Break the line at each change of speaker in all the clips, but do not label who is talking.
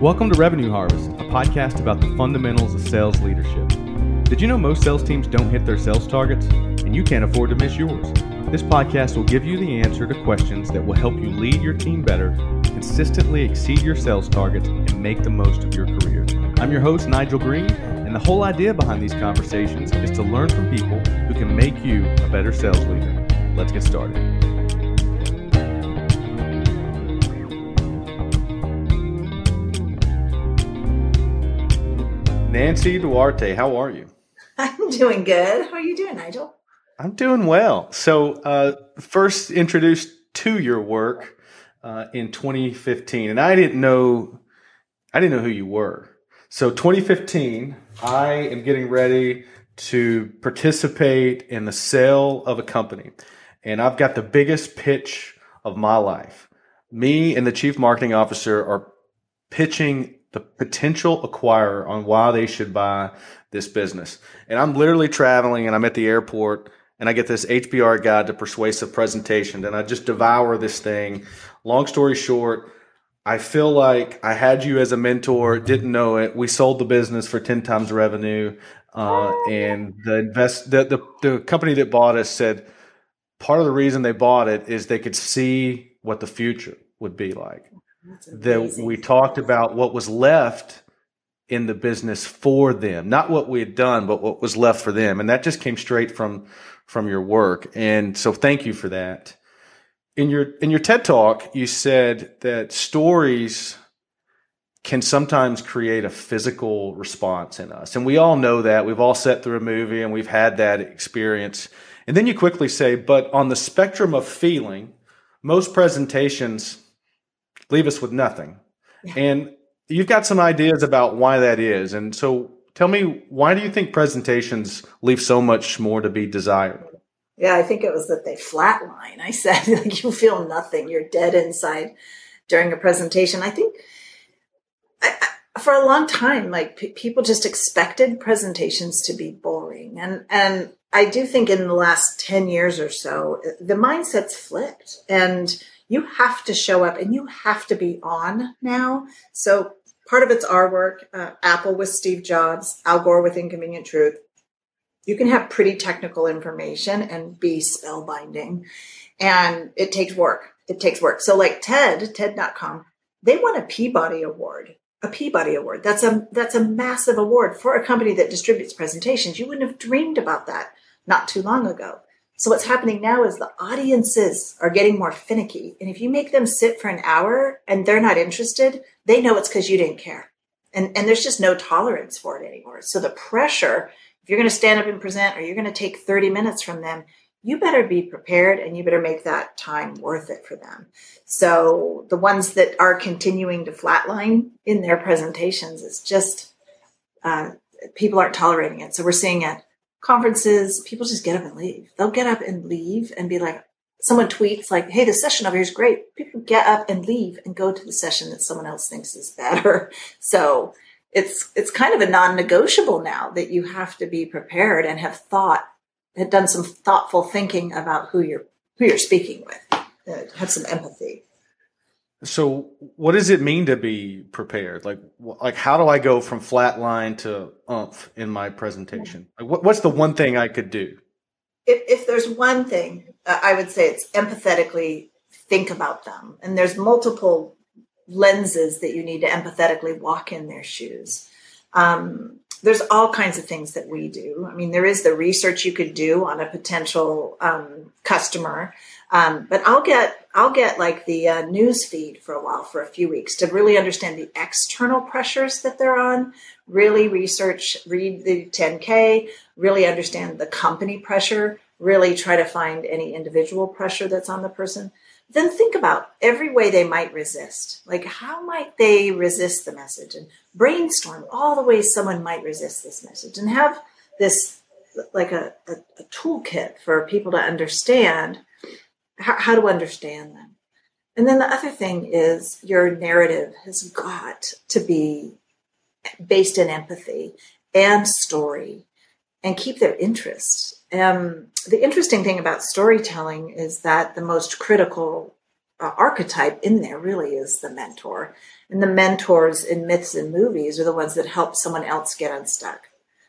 Welcome to Revenue Harvest, a podcast about the fundamentals of sales leadership. Did you know most sales teams don't hit their sales targets? And you can't afford to miss yours. This podcast will give you the answer to questions that will help you lead your team better, consistently exceed your sales targets, and make the most of your career. I'm your host, Nigel Green, and the whole idea behind these conversations is to learn from people who can make you a better sales leader. Let's get started. Nancy Duarte, how are you?
I'm doing good. How are you doing, Nigel?
I'm doing well. So, uh, first introduced to your work uh, in 2015, and I didn't know, I didn't know who you were. So, 2015, I am getting ready to participate in the sale of a company, and I've got the biggest pitch of my life. Me and the chief marketing officer are pitching the potential acquirer on why they should buy this business. And I'm literally traveling and I'm at the airport and I get this HBR guide to persuasive presentation and I just devour this thing. Long story short, I feel like I had you as a mentor, didn't know it. We sold the business for 10 times revenue. Uh, and the invest, the, the, the company that bought us said part of the reason they bought it is they could see what the future would be like that we talked about what was left in the business for them, not what we had done, but what was left for them. And that just came straight from, from your work. And so thank you for that. In your, in your TED talk, you said that stories can sometimes create a physical response in us. And we all know that. We've all sat through a movie and we've had that experience. And then you quickly say, but on the spectrum of feeling, most presentations leave us with nothing. Yeah. And you've got some ideas about why that is. And so tell me, why do you think presentations leave so much more to be desired?
Yeah, I think it was that they flatline. I said, like, you feel nothing. You're dead inside during a presentation. I think I, I, for a long time, like p- people just expected presentations to be boring. And, and I do think in the last 10 years or so, uh, the mindset's flipped and you have to show up and you have to be on now. So part of it's our work, uh, Apple with Steve Jobs, Al Gore with Inconvenient Truth. You can have pretty technical information and be spellbinding. And it takes work. It takes work. So like TED, TED.com, they won a Peabody Award. A Peabody Award. That's a that's a massive award for a company that distributes presentations. You wouldn't have dreamed about that not too long ago. So what's happening now is the audiences are getting more finicky. And if you make them sit for an hour and they're not interested, they know it's because you didn't care. And, and there's just no tolerance for it anymore. So the pressure, if you're going to stand up and present or you're going to take 30 minutes from them, you better be prepared and you better make that time worth it for them. So the ones that are continuing to flatline in their presentations, it's just uh, people aren't tolerating it. So we're seeing it conferences, people just get up and leave. They'll get up and leave and be like, someone tweets like, Hey, the session over here is great. People get up and leave and go to the session that someone else thinks is better. So it's, it's kind of a non-negotiable now that you have to be prepared and have thought, had done some thoughtful thinking about who you're, who you're speaking with, uh, have some empathy.
So, what does it mean to be prepared? Like, like how do I go from flat line to umph in my presentation? Like, what, what's the one thing I could do?
If, if there's one thing, uh, I would say it's empathetically think about them. And there's multiple lenses that you need to empathetically walk in their shoes. Um, there's all kinds of things that we do. I mean, there is the research you could do on a potential um, customer, um, but I'll get I'll get like the uh, news feed for a while for a few weeks to really understand the external pressures that they're on. Really research, read the 10K, really understand the company pressure. Really try to find any individual pressure that's on the person then think about every way they might resist. Like, how might they resist the message? And brainstorm all the ways someone might resist this message and have this like a, a, a toolkit for people to understand how, to understand them. And then the other thing is your narrative has got to be based in empathy and story and keep their interest. Um, the interesting thing about storytelling is that the most critical uh, archetype in there really is the mentor. And the mentors in myths and movies are the ones that help someone else get unstuck.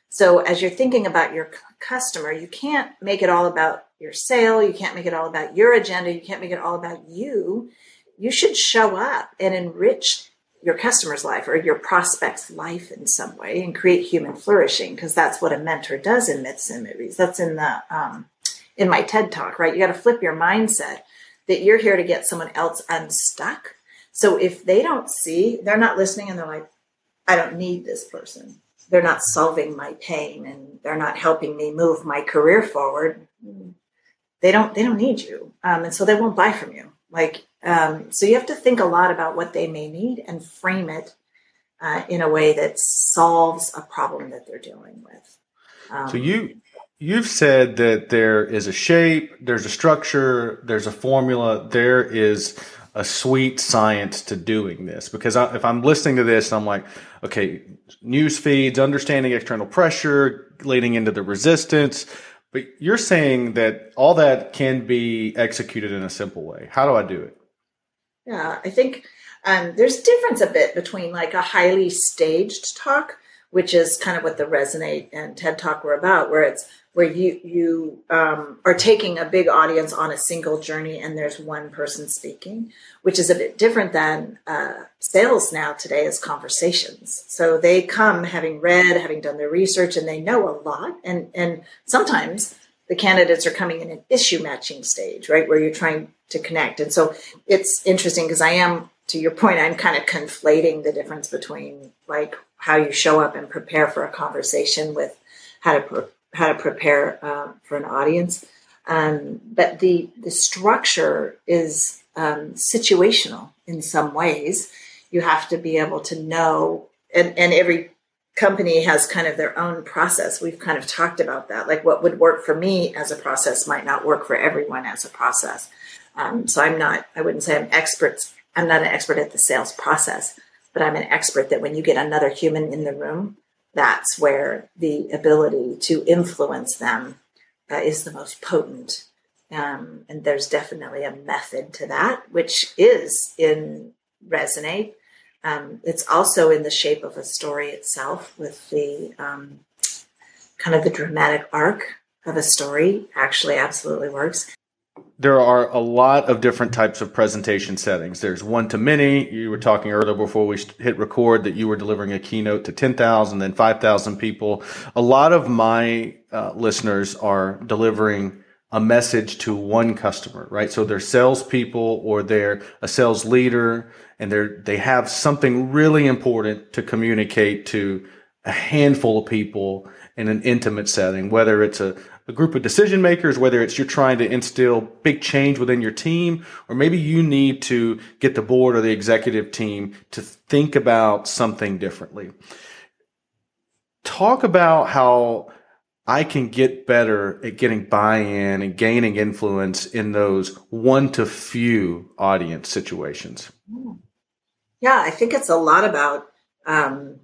So as you're thinking about your customer, you can't make it all about your sale. You can't make it all about your agenda. You can't make it all about you. You should show up and enrich your customer's life or your prospect's life in some way and create human flourishing because that's what a mentor does in myths and movies. That's in the um, in my TED talk, right? You got to flip your mindset that you're here to get someone else unstuck. So if they don't see, they're not listening and they're like, I don't need this person. They're not solving my pain and they're not helping me move my career forward. They don't they don't need you. Um, and so they won't buy from you. Like um, so you have to think a lot about what they may need and frame it uh, in a way that solves a problem that they're dealing with.
Um, so you you've said that there is a shape, there's a structure, there's a formula, there is a sweet science to doing this. Because I, if I'm listening to this, I'm like, okay, news feeds, understanding external pressure, leading into the resistance. But you're saying that all that can be executed in a simple way. How do I do it?
Yeah, I think um, there's difference a bit between like a highly staged talk, which is kind of what the Resonate and TED Talk were about, where it's where you you um, are taking a big audience on a single journey and there's one person speaking, which is a bit different than uh, sales now today is conversations. So they come having read, having done their research, and they know a lot, and and sometimes the candidates are coming in an issue matching stage, right, where you're trying to connect. And so it's interesting because I am, to your point, I'm kind of conflating the difference between like how you show up and prepare for a conversation with how to how to prepare uh, for an audience. Um, but the the structure is um, situational in some ways. You have to be able to know, and, and every company has kind of their own process. We've kind of talked about that. Like what would work for me as a process might not work for everyone as a process. Um, so I'm not, I wouldn't say I'm experts. I'm not an expert at the sales process, but I'm an expert that when you get another human in the room, that's where the ability to influence them uh, is the most potent. Um, and there's definitely a method to that, which is in Resonate um, it's also in the shape of a story itself, with the um, kind of the dramatic arc of a story. Actually, absolutely works.
There are a lot of different types of presentation settings. There's one to many. You were talking earlier before we hit record that you were delivering a keynote to 10,000, then 5,000 people. A lot of my uh, listeners are delivering a message to one customer, right? So they're salespeople or they're a sales leader and they're, they have something really important to communicate to a handful of people in an intimate setting, whether it's a, a group of decision makers, whether it's you're trying to instill big change within your team, or maybe you need to get the board or the executive team to think about something differently. Talk about how I can get better at getting buy-in and gaining influence in those one to few audience situations.
Yeah, I think it's a lot about um,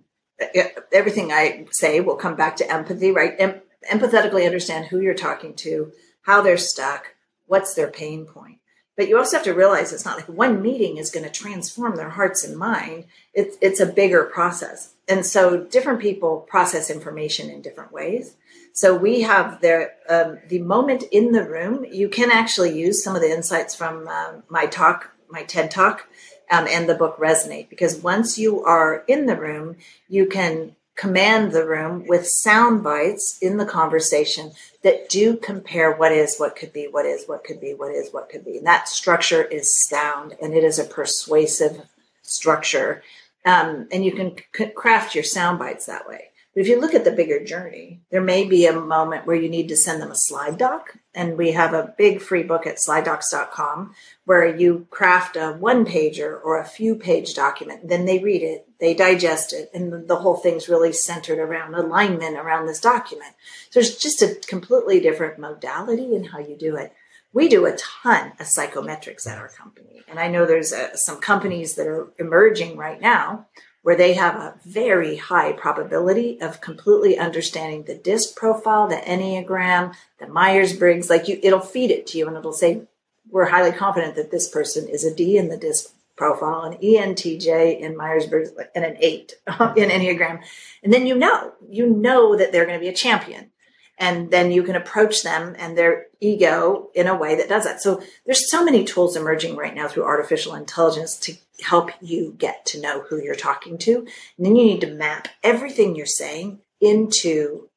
everything I say will come back to empathy, right? Em- empathetically understand who you're talking to, how they're stuck, what's their pain point. But you also have to realize it's not like one meeting is going to transform their hearts and mind. It's it's a bigger process, and so different people process information in different ways. So we have the um, the moment in the room. You can actually use some of the insights from um, my talk, my TED talk, um, and the book resonate because once you are in the room, you can command the room with sound bites in the conversation that do compare what is, what could be, what is, what could be, what is, what could be. And that structure is sound and it is a persuasive structure. Um, and you can c- craft your sound bites that way. But if you look at the bigger journey, there may be a moment where you need to send them a slide doc. And we have a big free book at slidedocs.com where you craft a one pager or a few page document. Then they read it, they digest it, and the whole thing's really centered around alignment around this document. So it's just a completely different modality in how you do it. We do a ton of psychometrics at our company. And I know there's uh, some companies that are emerging right now where they have a very high probability of completely understanding the disc profile, the Enneagram, the Myers Briggs. Like you, it'll feed it to you and it'll say, we're highly confident that this person is a D in the disc profile, an ENTJ in Myers Briggs, and an eight in Enneagram. And then you know, you know that they're going to be a champion. And then you can approach them and their ego in a way that does that. So there's so many tools emerging right now through artificial intelligence to help you get to know who you're talking to. And then you need to map everything you're saying into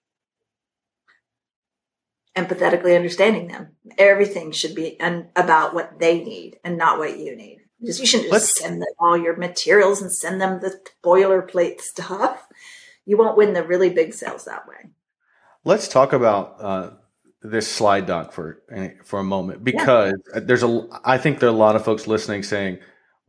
empathetically understanding them. Everything should be un- about what they need and not what you need. Just, you shouldn't just Let's, send them all your materials and send them the boilerplate stuff. You won't win the really big sales that way.
Let's talk about uh, this slide doc for for a moment because yeah. there's a. I think there are a lot of folks listening saying,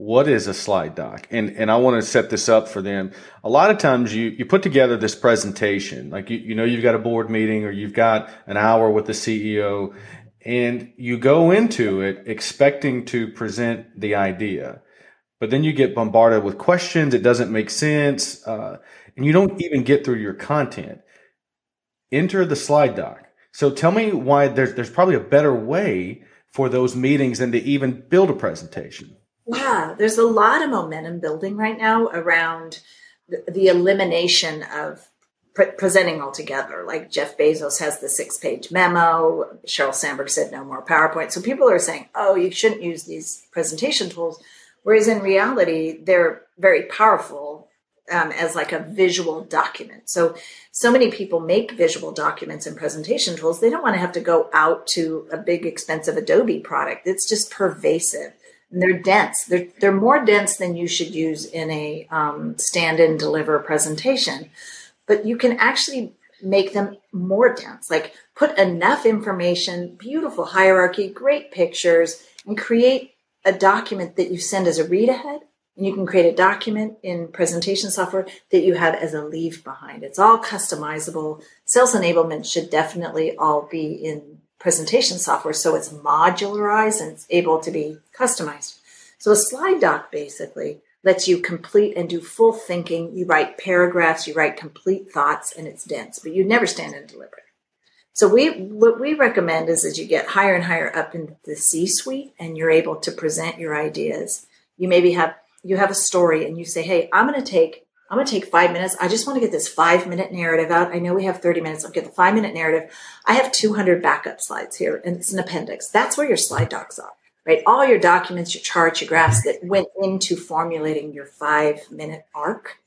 "What is a slide doc?" And and I want to set this up for them. A lot of times you you put together this presentation, like you you know you've got a board meeting or you've got an hour with the CEO, and you go into it expecting to present the idea but then you get bombarded with questions it doesn't make sense uh, and you don't even get through your content enter the slide doc so tell me why there's, there's probably a better way for those meetings than to even build a presentation
yeah there's a lot of momentum building right now around the, the elimination of pre- presenting altogether. Like Jeff Bezos has the six page memo. Sheryl Sandberg said no more PowerPoint. So people are saying, oh, you shouldn't use these presentation tools. Whereas in reality, they're very powerful um, as like a visual document. So, so many people make visual documents and presentation tools. They don't want to have to go out to a big, expensive Adobe product. It's just pervasive. And they're dense. They're, they're more dense than you should use in a um, stand and deliver presentation but you can actually make them more dense. Like put enough information, beautiful hierarchy, great pictures, and create a document that you send as a read ahead. And you can create a document in presentation software that you have as a leave behind. It's all customizable. Sales enablement should definitely all be in presentation software so it's modularized and it's able to be customized. So a slide doc basically lets you complete and do full thinking. You write paragraphs, you write complete thoughts, and it's dense, but you never stand and deliver. So we what we recommend is as you get higher and higher up in the C-suite and you're able to present your ideas. You maybe have you have a story and you say, "Hey, I'm going to take I'm going to take 5 minutes. I just want to get this 5-minute narrative out. I know we have 30 minutes. I'll get the 5-minute narrative. I have 200 backup slides here and it's an appendix. That's where your slide docs are right? All your documents, your charts, your graphs that went into formulating your five minute arc.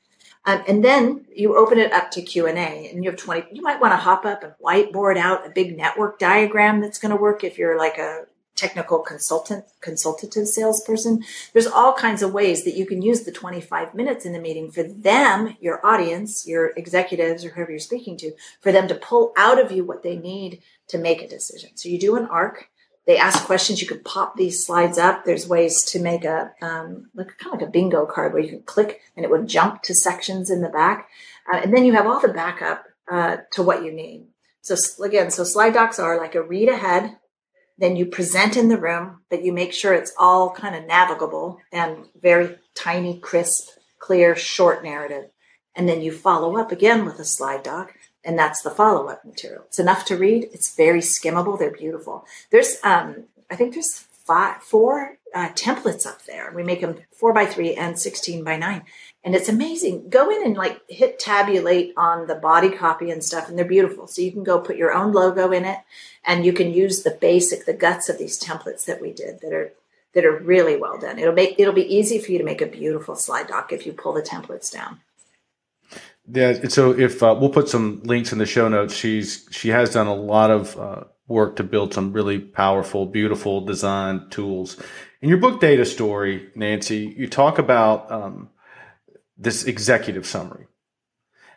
Um, and then you open it up to Q and you have twenty. You might want to hop up and whiteboard out a big network diagram that's going to work if you're like a technical consultant, consultative salesperson. There's all kinds of ways that you can use the 25 minutes in the meeting for them, your audience, your executives, or whoever you're speaking to, for them to pull out of you what they need to make a decision. So you do an arc they ask questions. You could pop these slides up. There's ways to make a um, like kind of like a bingo card where you could click and it would jump to sections in the back, uh, and then you have all the backup uh, to what you need. So again, so slide docs are like a read ahead. Then you present in the room, but you make sure it's all kind of navigable and very tiny, crisp, clear, short narrative. And then you follow up again with a slide doc and that's the follow-up material. It's enough to read. It's very skimmable. They're beautiful. There's, um, I think there's five, four uh, templates up there. We make them four by three and 16 by nine. And it's amazing. Go in and like hit tabulate on the body copy and stuff, and they're beautiful. So you can go put your own logo in it, and you can use the basic, the guts of these templates that we did that are that are really well done. It'll make it'll be easy for you to make a beautiful slide doc if you pull the templates down.
Yeah. So if uh, we'll put some links in the show notes, she's she has done a lot of uh, work to build some really powerful, beautiful design tools. In your book, Data Story, Nancy, you talk about um, this executive summary,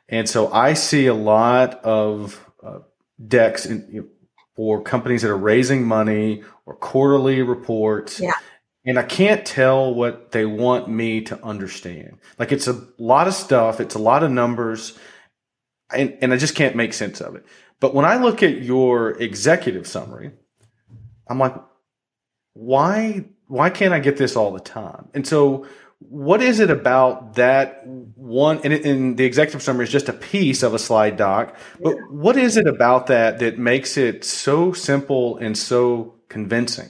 and so I see a lot of uh, decks in, you know, for companies that are raising money or quarterly reports.
Yeah
and I can't tell what they want me to understand. Like it's a lot of stuff, it's a lot of numbers, and, and I just can't make sense of it. But when I look at your executive summary, I'm like, why why can't I get this all the time? And so what is it about that one and, and the executive summary is just a piece of a slide doc but what is it about that that makes it so simple and so convincing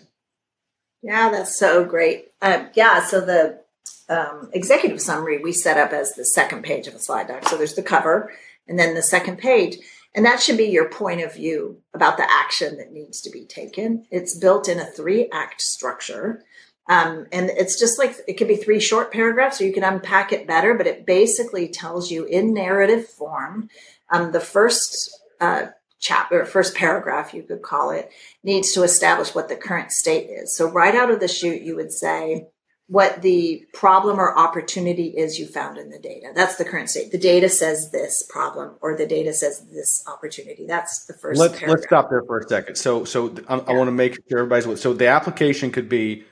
Yeah, that's so great. Uh, yeah, so the um, executive summary we set up as the second page of a slide doc. So there's the cover and then the second page. And that should be your point of view about the action that needs to be taken. It's built in a three act structure. Um, and it's just like it could be three short paragraphs, or you can unpack it better, but it basically tells you in narrative form um, the first uh, chapter, first paragraph, you could call it, needs to establish what the current state is. So, right out of the chute, you would say, what the problem or opportunity is you found in the data. That's the current state. The data says this problem or the data says this opportunity. That's the first.
Let's let's stop there for a second. So so I, yeah. I want to make sure everybody's so the application could be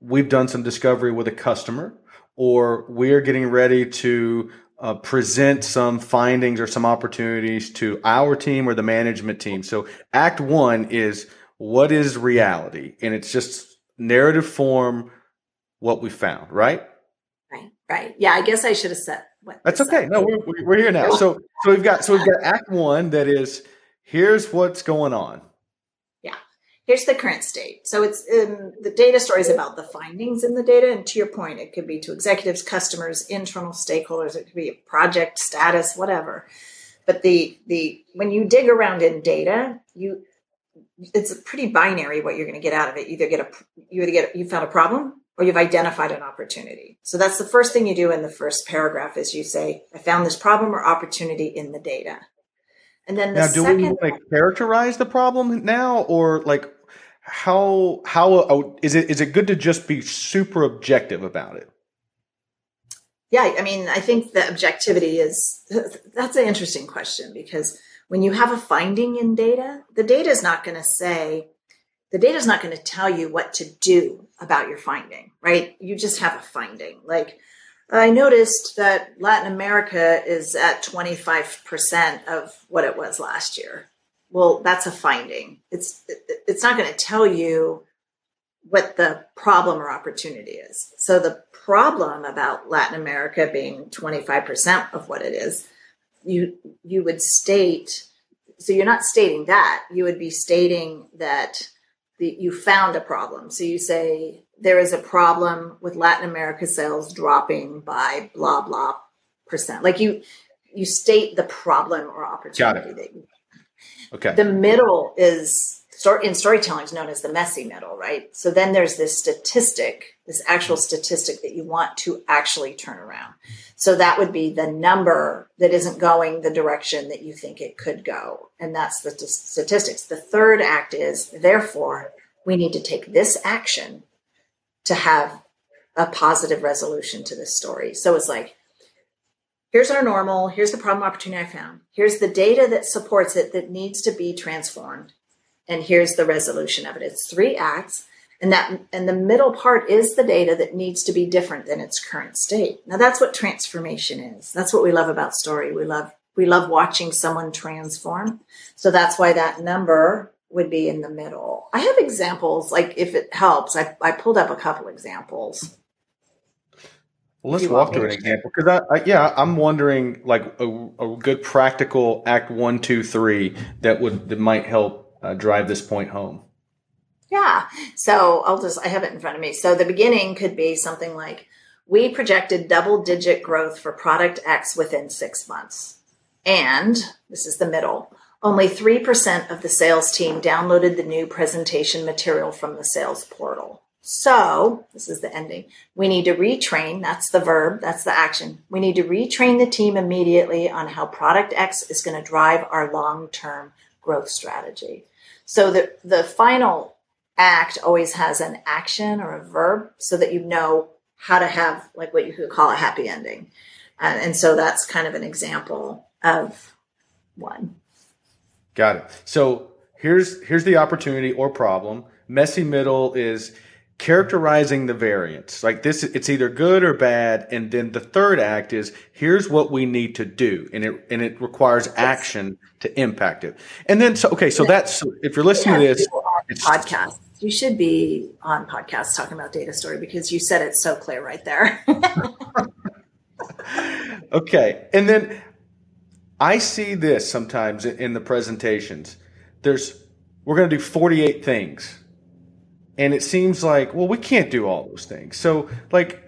we've done some discovery with a customer or we're getting ready to uh, present some findings or some opportunities to our team or the management team. So act one is what is reality, and it's just narrative form what we found, right?
Right, right. Yeah, I guess I should have said what.
That's okay. No, we're, we're here now. So, so we've got so we've got Act One that is here's what's going on.
Here's the current state. So it's in the data story is about the findings in the data, and to your point, it could be to executives, customers, internal stakeholders. It could be a project status, whatever. But the the when you dig around in data, you it's pretty binary what you're going to get out of it. You either get a you either get you found a problem or you've identified an opportunity. So that's the first thing you do in the first paragraph is you say, I found this problem or opportunity in the data. And then the
now, do
second,
we like characterize the problem now, or like how how uh, is it is it good to just be super objective about it?
Yeah, I mean, I think the objectivity is that's an interesting question because when you have a finding in data, the data is not going to say the data is not going to tell you what to do about your finding, right? You just have a finding. Like, I noticed that Latin America is at 25% of what it was last year. Well, that's a finding. It's it's not going to tell you what the problem or opportunity is. So the problem about Latin America being 25% of what it is, you you would state so you're not stating that. You would be stating that the, you found a problem. So you say there is a problem with Latin America sales dropping by blah blah percent. Like you you state the problem or opportunity that you.
Okay.
The middle is in storytelling is known as the messy middle, right? So then there's this statistic, this actual statistic that you want to actually turn around. So that would be the number that isn't going the direction that you think it could go. And that's the statistics. The third act is, therefore, we need to take this action to have a positive resolution to this story. So it's like, here's our normal, here's the problem opportunity I found, here's the data that supports it that needs to be transformed and here's the resolution of it. It's three acts, and that and the middle part is the data that needs to be different than its current state. Now that's what transformation is. That's what we love about story. We love we love watching someone transform. So that's why that number would be in the middle. I have examples, like if it helps, I, I pulled up a couple examples.
Well, let's walk through an example because I, I, yeah, I'm wondering like a, a, good practical act one, two, three that would that might help uh, drive this point home?
Yeah. So I'll just, I have it in front of me. So the beginning could be something like, we projected double digit growth for product X within six months. And this is the middle. Only 3% of the sales team downloaded the new presentation material from the sales portal. So, this is the ending. We need to retrain, that's the verb, that's the action. We need to retrain the team immediately on how product X is going to drive our long term growth strategy. So the, the final act always has an action or a verb so that you know how to have like what you could call a happy ending. Uh, and so that's kind of an example of one.
Got it. So here's here's the opportunity or problem. Messy middle is characterizing the variance. Like this it's either good or bad and then the third act is here's what we need to do and it and it requires action to impact it. And then so okay so that's if you're listening to this
podcast you should be on podcasts talking about data story because you said it so clear right there.
Okay and then i see this sometimes in the presentations. There's we're going to do 48 things and it seems like well we can't do all those things. So like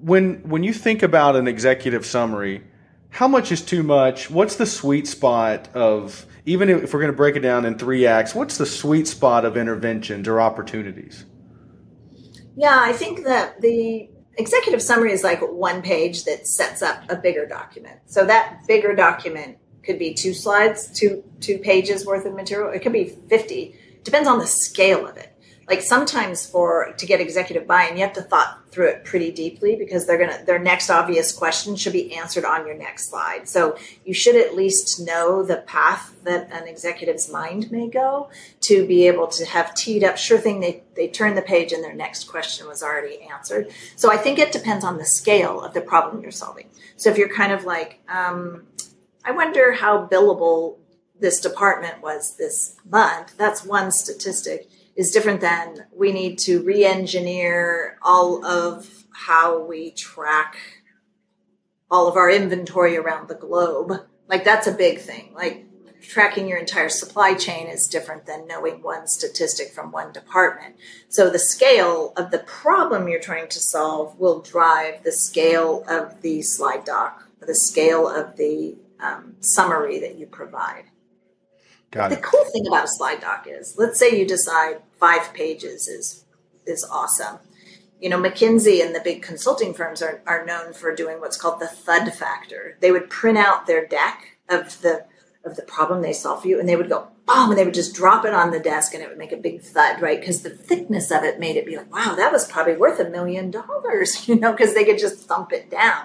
when when you think about an executive summary how much is too much? What's the sweet spot of even if we're going to break it down in three acts what's the sweet spot of interventions or opportunities?
Yeah i think that the executive summary is like one page that sets up a bigger document. So that bigger document could be two slides two two pages worth of material. It could be 50 depends on the scale of it like sometimes for to get executive buy-in you have to thought through it pretty deeply because they're gonna their next obvious question should be answered on your next slide. So you should at least know the path that an executive's mind may go to be able to have teed up sure thing they they turn the page and their next question was already answered. So i think it depends on the scale of the problem you're solving. So if you're kind of like um, i wonder how billable this department was this month that's one statistic is different than we need to re-engineer all of how we track all of our inventory around the globe. Like that's a big thing. Like tracking your entire supply chain is different than knowing one statistic from one department. So the scale of the problem you're trying to solve will drive the scale of the slide doc the scale of the um, summary that you provide
Got
the
it.
cool thing about a slide doc is, let's say you decide five pages is is awesome. You know, McKinsey and the big consulting firms are, are known for doing what's called the thud factor. They would print out their deck of the of the problem they solve for you, and they would go boom, and they would just drop it on the desk, and it would make a big thud, right? Because the thickness of it made it be like, wow, that was probably worth a million dollars, you know, because they could just thump it down.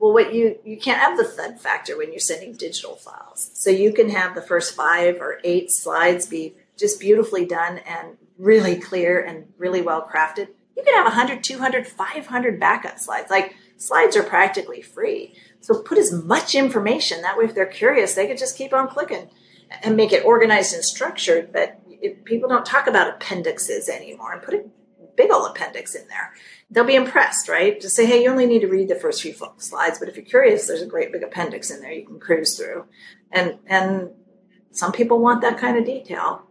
Well, what you you can't have the thud factor when you're sending digital files. So you can have the first five or eight slides be just beautifully done and really clear and really well crafted. You can have 100, 200, 500 backup slides. Like slides are practically free. So put as much information that way if they're curious, they could just keep on clicking and make it organized and structured. But people don't talk about appendixes anymore and put a big old appendix in there they'll be impressed, right? Just say, hey, you only need to read the first few slides, but if you're curious, there's a great big appendix in there you can cruise through. And and some people want that kind of detail.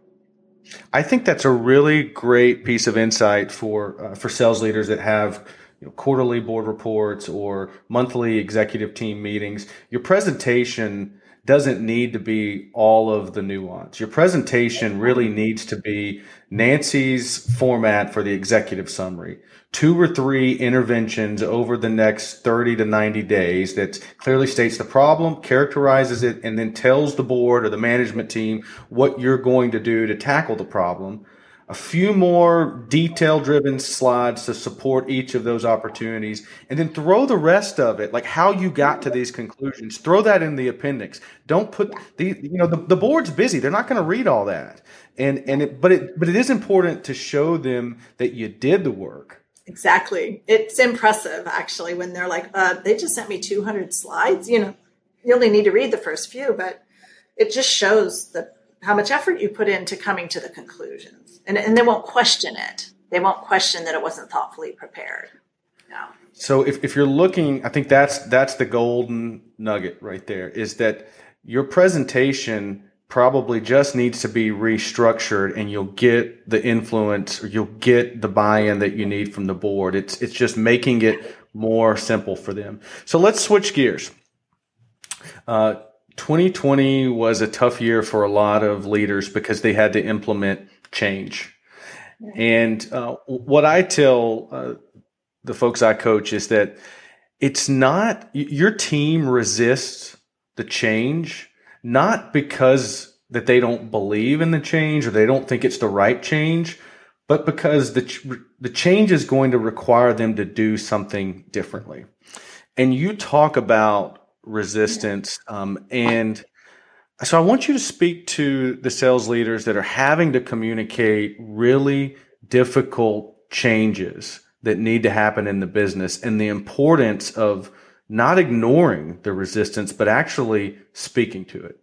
I think that's a really great piece of insight for uh, for sales leaders that have you know, quarterly board reports or monthly executive team meetings. Your presentation doesn't need to be all of the nuance. Your presentation really needs to be Nancy's format for the executive summary. Two or three interventions over the next 30 to 90 days that clearly states the problem, characterizes it, and then tells the board or the management team what you're going to do to tackle the problem a few more detail driven slides to support each of those opportunities and then throw the rest of it like how you got to these conclusions. Throw that in the appendix. Don't put the you know the, the board's busy. They're not going to read all that. And and it but it but it is important to show them that you did the work.
Exactly. It's impressive actually when they're like uh, they just sent me 200 slides. You know you only need to read the first few but it just shows the how much effort you put into coming to the conclusions. And, and they won't question it. They won't question that it wasn't thoughtfully prepared. No.
So if, if you're looking, I think that's that's the golden nugget right there is that your presentation probably just needs to be restructured and you'll get the influence or you'll get the buy-in that you need from the board. It's it's just making it more simple for them. So let's switch gears. Uh, 2020 was a tough year for a lot of leaders because they had to implement change. And uh, what I tell uh, the folks I coach is that it's not your team resists the change not because that they don't believe in the change or they don't think it's the right change, but because the the change is going to require them to do something differently. And you talk about resistance. Um, and so I want you to speak to the sales leaders that are having to communicate really difficult changes that need to happen in the business and the importance of not ignoring the resistance, but actually speaking to it.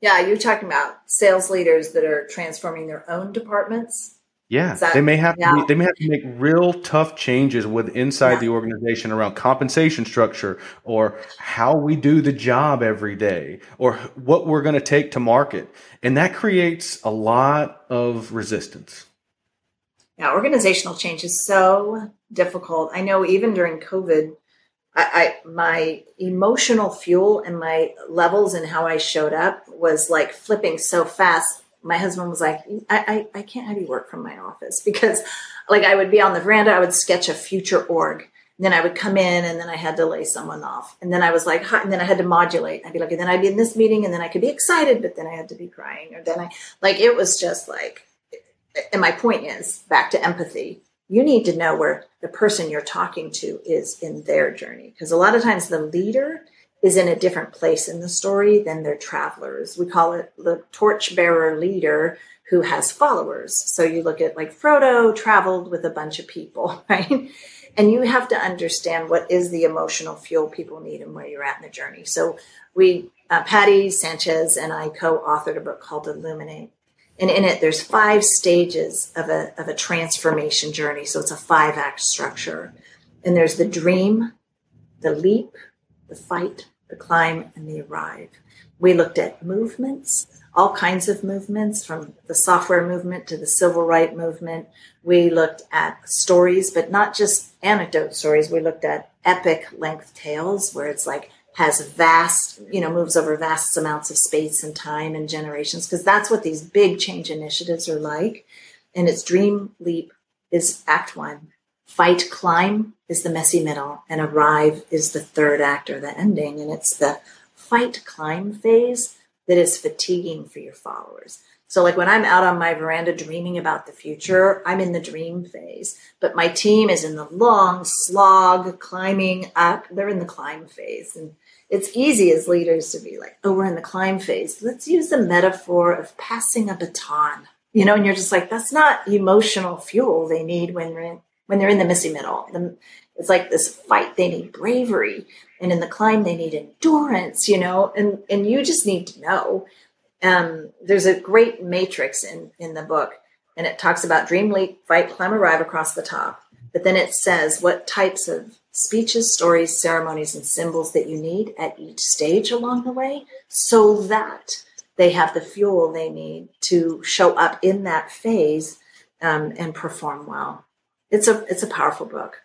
Yeah, you're talking about sales leaders that are transforming their own departments
yeah, that, they may have yeah. to be, they may have to make real tough changes with inside yeah. the organization around compensation structure or how we do the job every day or what we're going to take to market, and that creates a lot of resistance.
Yeah, organizational change is so difficult. I know even during COVID, I, I, my emotional fuel and my levels and how I showed up was like flipping so fast. My husband was like, I, I, I can't have you work from my office because like I would be on the veranda, I would sketch a future org then I would come in and then I had to lay someone off. And then I was like, and then I had to modulate. I'd be like, and then I'd be in this meeting and then I could be excited, but then I had to be crying. Or then I, like, it was just like, and my point is back to empathy. You need to know where the person you're talking to is in their journey. Because a lot of times the leader is in a different place in the story than their travelers. We call it the torchbearer leader who has followers. So you look at like Frodo traveled with a bunch of people, right? and you have to understand what is the emotional fuel people need and where you're at in the journey. So we, uh, Patty Sanchez and I co-authored a book called Illuminate. And in it, there's five stages of a, of a transformation journey. So it's a five act structure. And there's the dream, the leap, the fight, the climb, and the arrive. We looked at movements, all kinds of movements from the software movement to the civil rights movement. We looked at stories, but not just anecdote stories. We looked at epic length tales where it's like has vast, you know, moves over vast amounts of space and time and generations, because that's what these big change initiatives are like. And it's Dream Leap is act one. Fight Climb is the messy middle, and Arrive is the third act or the ending. And it's the fight climb phase that is fatiguing for your followers. So, like when I'm out on my veranda dreaming about the future, I'm in the dream phase, but my team is in the long slog climbing up. They're in the climb phase. And it's easy as leaders to be like, oh, we're in the climb phase. Let's use the metaphor of passing a baton, you know, and you're just like, that's not emotional fuel they need when when they're in the messy middle. The, it's like this fight. They need bravery. And in the climb, they need endurance, you know, and, and you just need to know. Um, there's a great matrix in, in the book, and it talks about dream, leap, fight, climb, arrive across the top. But then it says what types of speeches, stories, ceremonies, and symbols that you need at each stage along the way so that they have the fuel they need to show up in that phase um, and perform well. It's a it's a powerful book.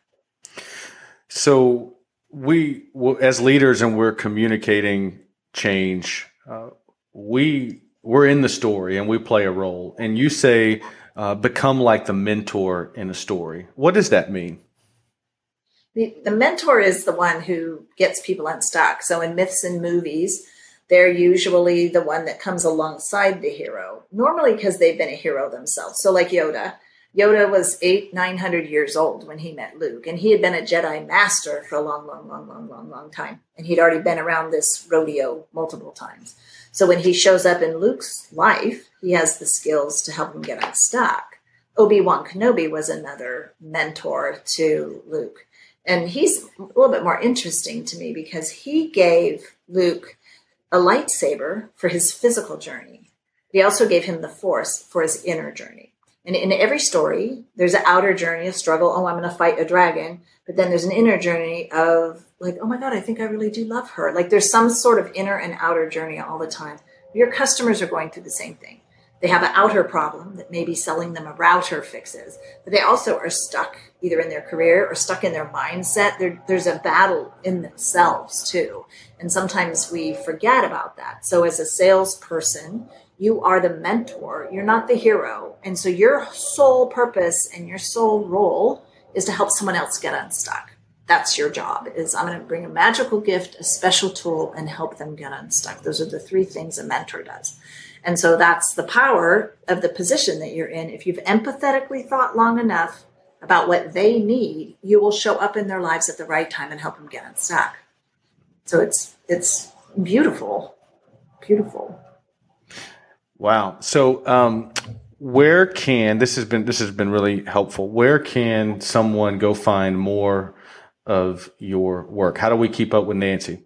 So we, as leaders, and we're communicating change. Uh, we we're in the story and we play a role. And you say, uh, become like the mentor in a story. What does that mean?
The, the mentor is the one who gets people unstuck. So in myths and movies, they're usually the one that comes alongside the hero, normally because they've been a hero themselves. So, like Yoda, Yoda was eight, nine hundred years old when he met Luke, and he had been a Jedi master for a long, long, long, long, long, long time. And he'd already been around this rodeo multiple times. So when he shows up in Luke's life, he has the skills to help him get unstuck. Obi Wan Kenobi was another mentor to Luke. And he's a little bit more interesting to me because he gave Luke a lightsaber for his physical journey. He also gave him the Force for his inner journey. And in every story, there's an outer journey, a struggle. Oh, I'm going to fight a dragon. But then there's an inner journey of like, oh my God, I think I really do love her. Like there's some sort of inner and outer journey all the time. Your customers are going through the same thing. They have an outer problem that maybe selling them a router fixes, but they also are stuck either in their career or stuck in their mindset. There, there's a battle in themselves too. And sometimes we forget about that. So as a salesperson, you are the mentor, you're not the hero. And so your sole purpose and your sole role is to help someone else get unstuck. That's your job is I'm going to bring a magical gift, a special tool and help them get unstuck. Those are the three things a mentor does. And so that's the power of the position that you're in. If you've empathetically thought long enough about what they need, you will show up in their lives at the right time and help them get unstuck. So it's it's beautiful. Beautiful.
Wow. So, um, where can this has been this has been really helpful. Where can someone go find more of your work? How do we keep up with Nancy?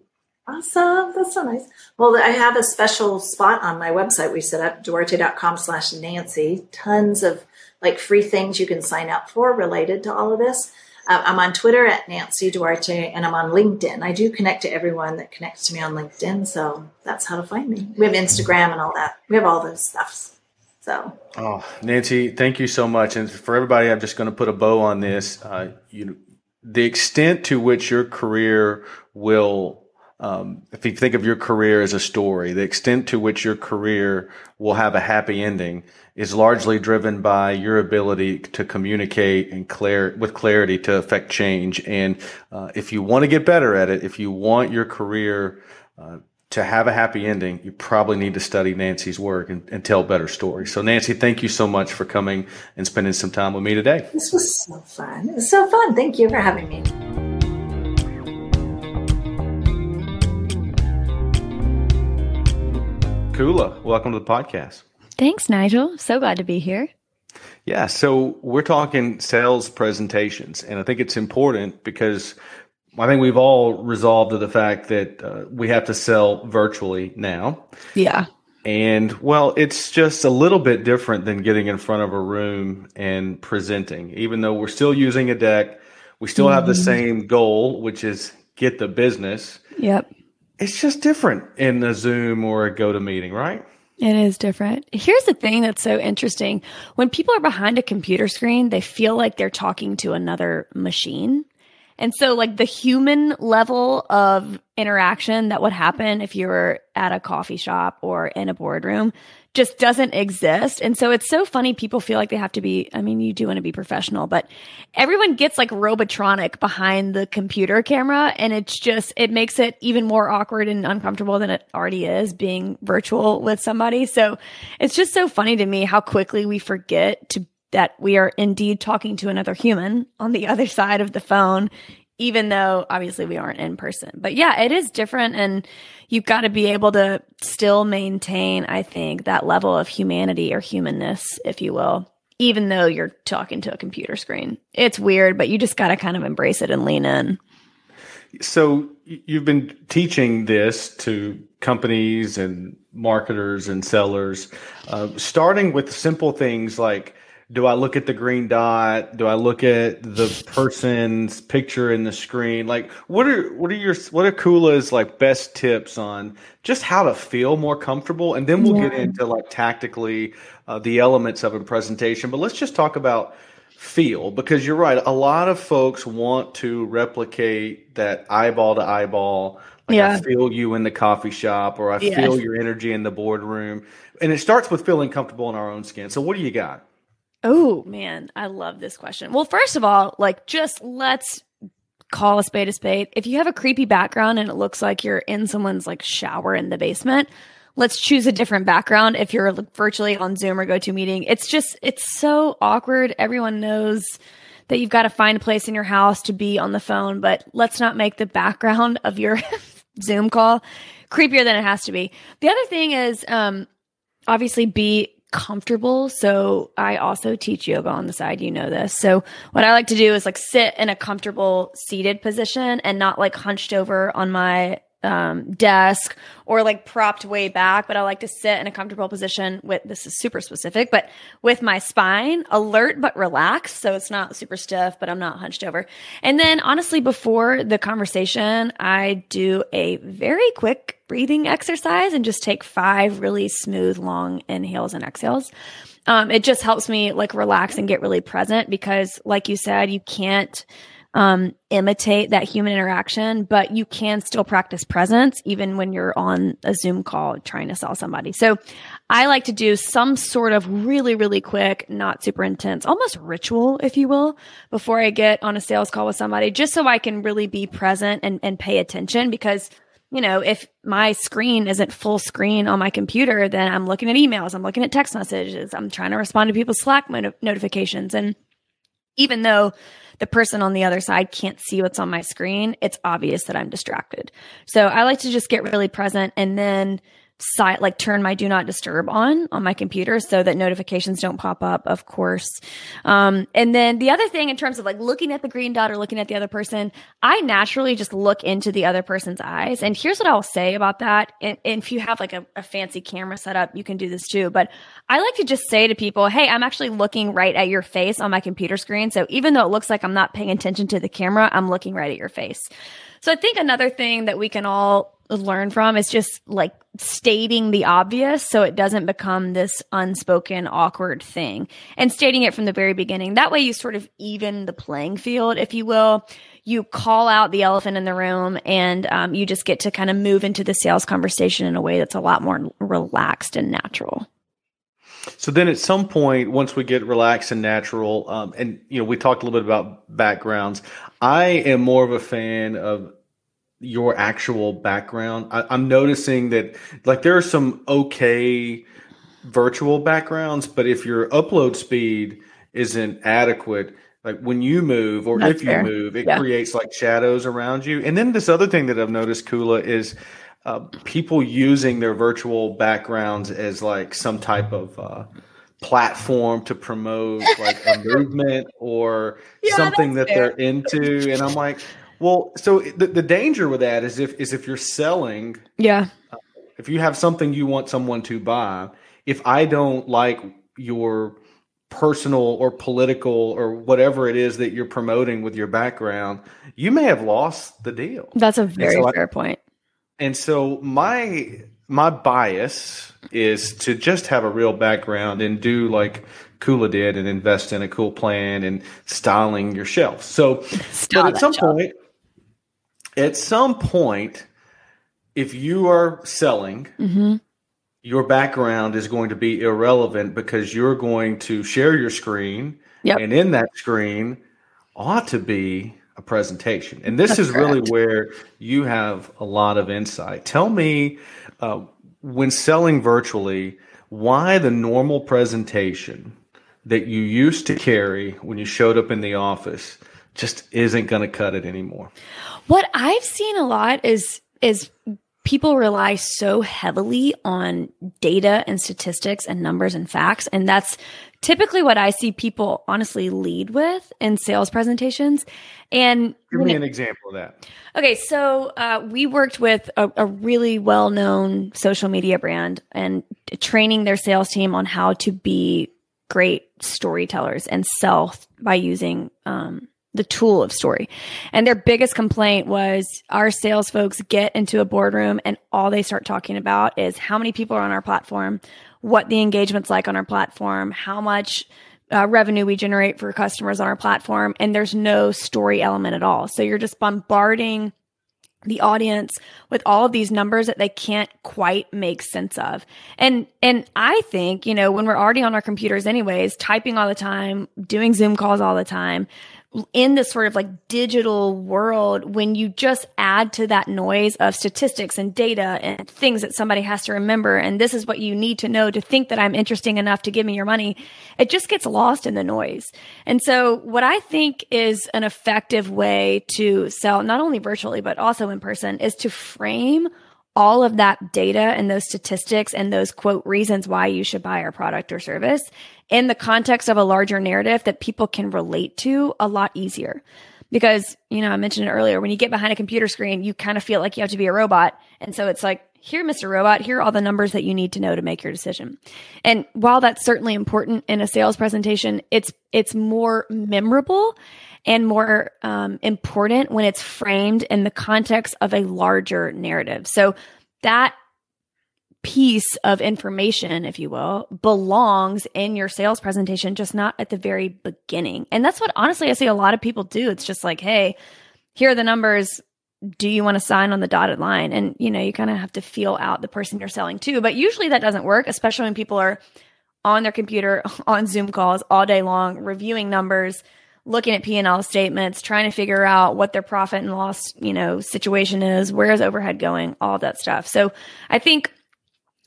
Awesome. That's so nice. Well, I have a special spot on my website we set up, duarte.com slash Nancy. Tons of like free things you can sign up for related to all of this. Uh, I'm on Twitter at Nancy Duarte, and I'm on LinkedIn. I do connect to everyone that connects to me on LinkedIn, so that's how to find me. We have Instagram and all that. We have all those stuffs. So,
oh, Nancy, thank you so much. And for everybody, I'm just going to put a bow on this. Uh, you, the extent to which your career will um, if you think of your career as a story, the extent to which your career will have a happy ending is largely driven by your ability to communicate and clear with clarity to affect change. And uh, if you want to get better at it, if you want your career uh, to have a happy ending, you probably need to study Nancy's work and, and, tell better stories. So, Nancy, thank you so much for coming and spending some time with me today.
This was so fun. It was so fun. Thank you for having me.
Kula, welcome to the podcast.
Thanks, Nigel. So glad to be here.
Yeah, so we're talking sales presentations, and I think it's important because I think we've all resolved to the fact that uh, we have to sell virtually now.
Yeah.
And well, it's just a little bit different than getting in front of a room and presenting. Even though we're still using a deck, we still mm-hmm. have the mm-hmm. same goal, which is get the business.
Yep
it's just different in a Zoom or a GoToMeeting, right?
It is different. Here's the thing that's so interesting. When people are behind a computer screen, they feel like they're talking to another machine. And so like the human level of interaction that would happen if you were at a coffee shop or in a boardroom just doesn't exist. And so it's so funny. People feel like they have to be, I mean, you do want to be professional, but everyone gets like robotronic behind the computer camera. And it's just, it makes it even more awkward and uncomfortable than it already is being virtual with somebody. So it's just so funny to me how quickly we forget to that we are indeed talking to another human on the other side of the phone, even though obviously we aren't in person. But yeah, it is different. And you've got to be able to still maintain, I think, that level of humanity or humanness, if you will, even though you're talking to a computer screen. It's weird, but you just got to kind of embrace it and lean in.
So you've been teaching this to companies and marketers and sellers, uh, starting with simple things like do I look at the green dot? Do I look at the person's picture in the screen? Like, what are what are your what are Kula's like best tips on just how to feel more comfortable? And then we'll yeah. get into like tactically uh, the elements of a presentation. But let's just talk about feel because you're right. A lot of folks want to replicate that eyeball to eyeball. Like yeah. I feel you in the coffee shop, or I yes. feel your energy in the boardroom, and it starts with feeling comfortable in our own skin. So, what do you got?
Oh man, I love this question. Well, first of all, like just let's call a spade a spade. If you have a creepy background and it looks like you're in someone's like shower in the basement, let's choose a different background if you're virtually on Zoom or GoToMeeting. It's just it's so awkward. Everyone knows that you've got to find a place in your house to be on the phone, but let's not make the background of your Zoom call creepier than it has to be. The other thing is um obviously be comfortable. So I also teach yoga on the side. You know this. So what I like to do is like sit in a comfortable seated position and not like hunched over on my um, desk or like propped way back, but I like to sit in a comfortable position with this is super specific, but with my spine alert but relaxed. So it's not super stiff, but I'm not hunched over. And then honestly, before the conversation, I do a very quick breathing exercise and just take five really smooth, long inhales and exhales. Um, it just helps me like relax and get really present because, like you said, you can't um, imitate that human interaction, but you can still practice presence even when you're on a Zoom call trying to sell somebody. So I like to do some sort of really, really quick, not super intense, almost ritual, if you will, before I get on a sales call with somebody, just so I can really be present and, and pay attention because you know, if my screen isn't full screen on my computer, then I'm looking at emails, I'm looking at text messages, I'm trying to respond to people's Slack notifications. And even though the person on the other side can't see what's on my screen, it's obvious that I'm distracted. So I like to just get really present and then site like turn my do not disturb on on my computer so that notifications don't pop up of course. Um, and then the other thing in terms of like looking at the green dot or looking at the other person i naturally just look into the other person's eyes. And here's what i'll say about that. And, and if you have like a, a fancy camera set up you can do this too. But i like to just say to people hey i'm actually looking right at your face on my computer screen. So even though it looks like i'm not paying attention to the camera i'm looking right at your face So I think another thing that we can all learn from is just like stating the obvious so it doesn't become this unspoken awkward thing and stating it from the very beginning that way you sort of even the playing field if you will you call out the elephant in the room and um, you just get to kind of move into the sales conversation in a way that's a lot more relaxed and natural
so then at some point, once we get relaxed and natural, um, and you know, we talked a little bit about backgrounds. I am more of a fan of your actual background. I, I'm noticing that like there are some okay virtual backgrounds, but if your upload speed isn't adequate, like when you move or That's if you fair. move, it yeah. creates like shadows around you. And then this other thing that I've noticed, Kula, is uh, people using their virtual backgrounds as like some type of uh, platform to promote like a movement or yeah, something that fair. they're into and i'm like well so the, the danger with that is if is if you're selling
yeah uh,
if you have something you want someone to buy if i don't like your personal or political or whatever it is that you're promoting with your background you may have lost the deal
that's a very so fair I, point
and so my my bias is to just have a real background and do like Kula did and invest in a cool plan and styling your shelf. So, but at some shelf. point, at some point, if you are selling, mm-hmm. your background is going to be irrelevant because you're going to share your screen, yep. and in that screen ought to be a presentation. And this That's is correct. really where you have a lot of insight. Tell me, uh, when selling virtually, why the normal presentation that you used to carry when you showed up in the office just isn't going to cut it anymore.
What I've seen a lot is is people rely so heavily on data and statistics and numbers and facts and that's typically what I see people honestly lead with in sales presentations. And
give me an example of that.
Okay, so uh, we worked with a, a really well known social media brand and training their sales team on how to be great storytellers and sell by using um, the tool of story. And their biggest complaint was our sales folks get into a boardroom and all they start talking about is how many people are on our platform, what the engagement's like on our platform, how much uh, revenue we generate for customers on our platform, and there's no story element at all. So you're just bombarding the audience with all of these numbers that they can't quite make sense of. And and I think, you know, when we're already on our computers anyways, typing all the time, doing Zoom calls all the time, in this sort of like digital world, when you just add to that noise of statistics and data and things that somebody has to remember, and this is what you need to know to think that I'm interesting enough to give me your money, it just gets lost in the noise. And so, what I think is an effective way to sell, not only virtually, but also in person, is to frame all of that data and those statistics and those quote reasons why you should buy our product or service in the context of a larger narrative that people can relate to a lot easier. Because, you know, I mentioned it earlier, when you get behind a computer screen, you kind of feel like you have to be a robot. And so it's like, here, Mr. Robot, here are all the numbers that you need to know to make your decision. And while that's certainly important in a sales presentation, it's, it's more memorable and more um, important when it's framed in the context of a larger narrative. So that piece of information, if you will, belongs in your sales presentation, just not at the very beginning. And that's what honestly I see a lot of people do. It's just like, hey, here are the numbers. Do you want to sign on the dotted line? And you know, you kind of have to feel out the person you're selling to. But usually that doesn't work, especially when people are on their computer on Zoom calls all day long, reviewing numbers, looking at P&L statements, trying to figure out what their profit and loss, you know, situation is, where is overhead going, all that stuff. So I think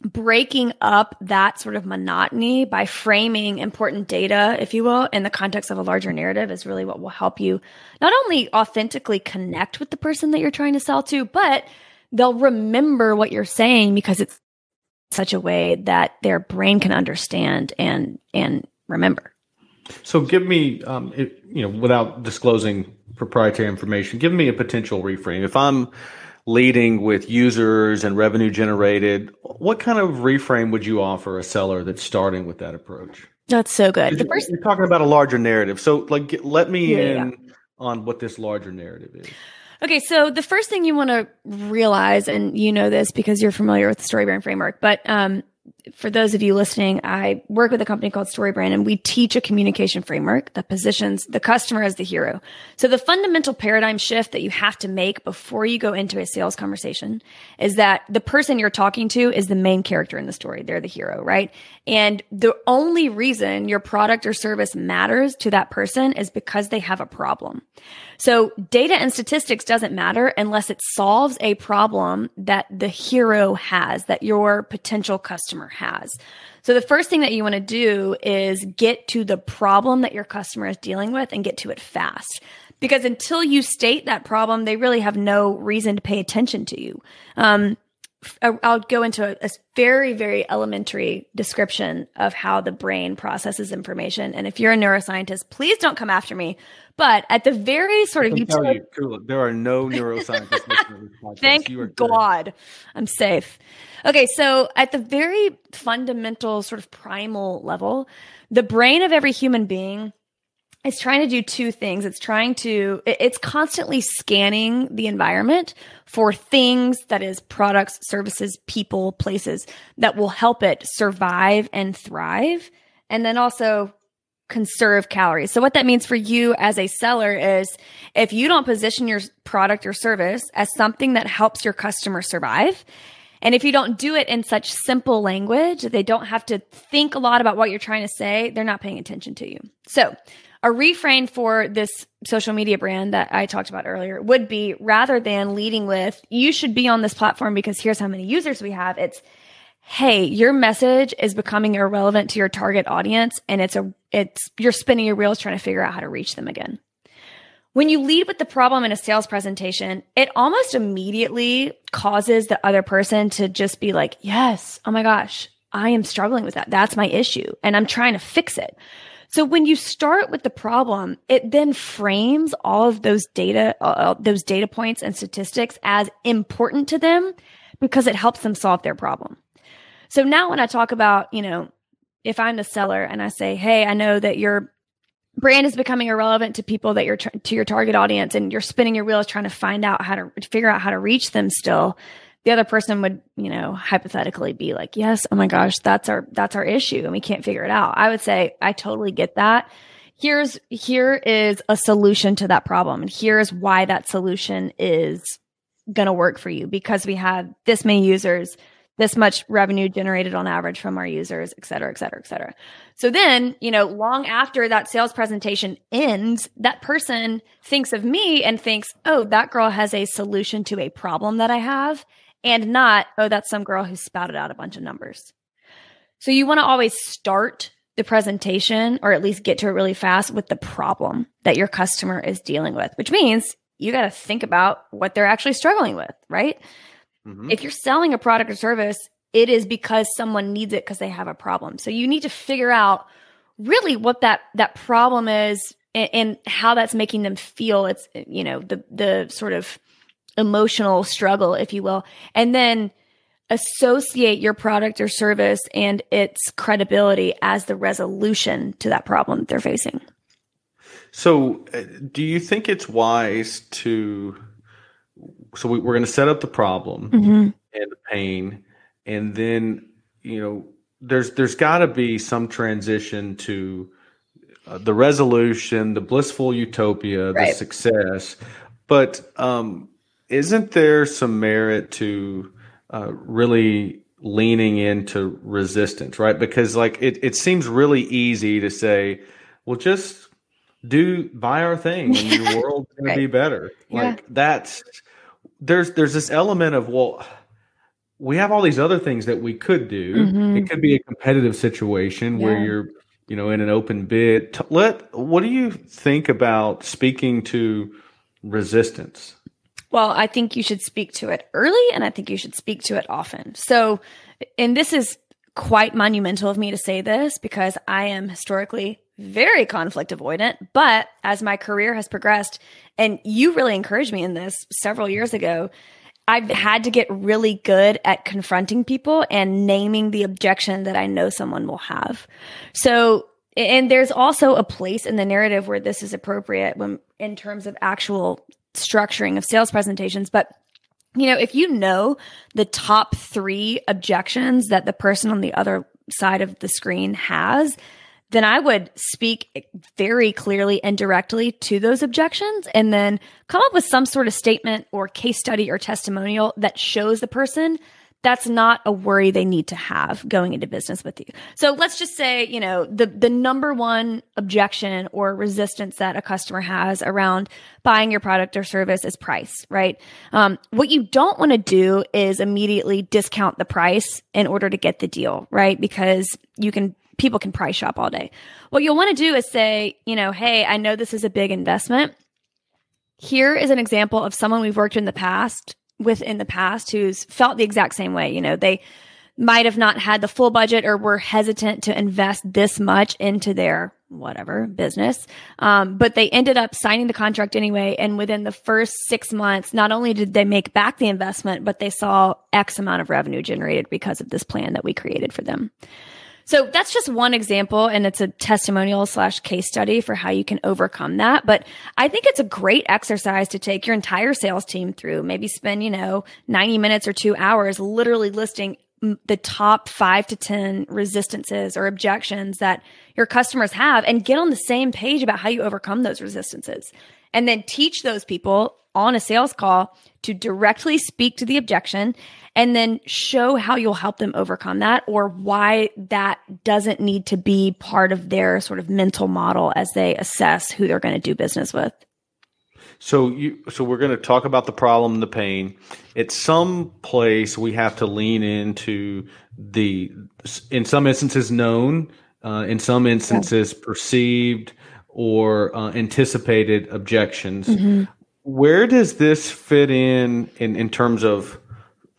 breaking up that sort of monotony by framing important data, if you will, in the context of a larger narrative is really what will help you not only authentically connect with the person that you're trying to sell to, but they'll remember what you're saying because it's such a way that their brain can understand and and remember.
So give me, um, it, you know, without disclosing proprietary information, give me a potential reframe. If I'm leading with users and revenue generated, what kind of reframe would you offer a seller that's starting with that approach?
That's so good.
The first, you're talking about a larger narrative. So, like, let me yeah, in yeah. on what this larger narrative is.
Okay, so the first thing you want to realize, and you know this because you're familiar with the StoryBrand framework, but um, for those of you listening, I work with a company called StoryBrand and we teach a communication framework that positions the customer as the hero. So the fundamental paradigm shift that you have to make before you go into a sales conversation is that the person you're talking to is the main character in the story. They're the hero, right? And the only reason your product or service matters to that person is because they have a problem. So data and statistics doesn't matter unless it solves a problem that the hero has, that your potential customer has. So the first thing that you want to do is get to the problem that your customer is dealing with and get to it fast. Because until you state that problem, they really have no reason to pay attention to you. Um, I'll go into a, a, very, very elementary description of how the brain processes information. And if you're a neuroscientist, please don't come after me. But at the very sort of
utility, you, there are no neuroscientists.
Thank you, God, I'm safe. Okay, so at the very fundamental, sort of primal level, the brain of every human being it's trying to do two things. It's trying to, it's constantly scanning the environment for things that is products, services, people, places that will help it survive and thrive. And then also conserve calories. So what that means for you as a seller is if you don't position your product or service as something that helps your customer survive, and if you don't do it in such simple language, they don't have to think a lot about what you're trying to say, they're not paying attention to you. So a refrain for this social media brand that I talked about earlier would be rather than leading with, you should be on this platform because here's how many users we have. It's, Hey, your message is becoming irrelevant to your target audience. And it's a, it's, you're spinning your wheels trying to figure out how to reach them again. When you lead with the problem in a sales presentation, it almost immediately causes the other person to just be like, yes, oh my gosh, I am struggling with that. That's my issue and I'm trying to fix it. So when you start with the problem, it then frames all of those data, uh, uh, those data points and statistics as important to them because it helps them solve their problem. So now when I talk about, you know, if I'm the seller and I say, Hey, I know that your brand is becoming irrelevant to people that you're, to your target audience and you're spinning your wheels trying to find out how to figure out how to reach them still the other person would, you know, hypothetically be like, yes, oh my gosh, that's our, that's our issue and we can't figure it out. I would say, I totally get that. Here's, here is a solution to that problem. And here's why that solution is going to work for you because we have this many users, this much revenue generated on average from our users, et cetera, et cetera, et cetera. So then, you know, long after that sales presentation ends, that person thinks of me and thinks, oh, that girl has a solution to a problem that I have and not, oh, that's some girl who spouted out a bunch of numbers. So you want to always start the presentation or at least get to it really fast with the problem that your customer is dealing with, which means you got to think about what they're actually struggling with, right? Mm-hmm. If you're selling a product or service, it is because someone needs it because they have a problem. So you need to figure out really what that that problem is and, and how that's making them feel. It's you know the the sort of emotional struggle, if you will, and then associate your product or service and its credibility as the resolution to that problem they're facing.
So, uh, do you think it's wise to? So, we, are going to set up the problem mm-hmm. and the pain, and then you know, there's there's got to be some transition to uh, the resolution, the blissful utopia, right. the success. But um, isn't there some merit to uh, really leaning into resistance, right? Because like it, it seems really easy to say, well, just do buy our thing and your world's gonna right. be better. Like yeah. that's there's there's this element of well, we have all these other things that we could do. Mm-hmm. It could be a competitive situation yeah. where you're you know in an open bid. Let what do you think about speaking to resistance?
Well, I think you should speak to it early and I think you should speak to it often. So, and this is quite monumental of me to say this because I am historically very conflict avoidant. But as my career has progressed, and you really encouraged me in this several years ago, I've had to get really good at confronting people and naming the objection that I know someone will have. So, and there's also a place in the narrative where this is appropriate when in terms of actual structuring of sales presentations, but you know, if you know the top three objections that the person on the other side of the screen has, then I would speak very clearly and directly to those objections and then come up with some sort of statement or case study or testimonial that shows the person that's not a worry they need to have going into business with you. So let's just say, you know, the the number one objection or resistance that a customer has around buying your product or service is price, right? Um, what you don't want to do is immediately discount the price in order to get the deal, right? Because you can people can price shop all day. What you'll want to do is say, you know, hey, I know this is a big investment. Here is an example of someone we've worked in the past with in the past who's felt the exact same way. You know, they might have not had the full budget or were hesitant to invest this much into their whatever business. Um, but they ended up signing the contract anyway. And within the first six months, not only did they make back the investment, but they saw X amount of revenue generated because of this plan that we created for them. So that's just one example and it's a testimonial slash case study for how you can overcome that. But I think it's a great exercise to take your entire sales team through, maybe spend, you know, 90 minutes or two hours literally listing the top five to 10 resistances or objections that your customers have and get on the same page about how you overcome those resistances. And then teach those people on a sales call to directly speak to the objection and then show how you'll help them overcome that or why that doesn't need to be part of their sort of mental model as they assess who they're going to do business with.
So you so we're going to talk about the problem and the pain. At some place we have to lean into the in some instances known, uh, in some instances yeah. perceived or uh, anticipated objections. Mm-hmm. Where does this fit in, in in terms of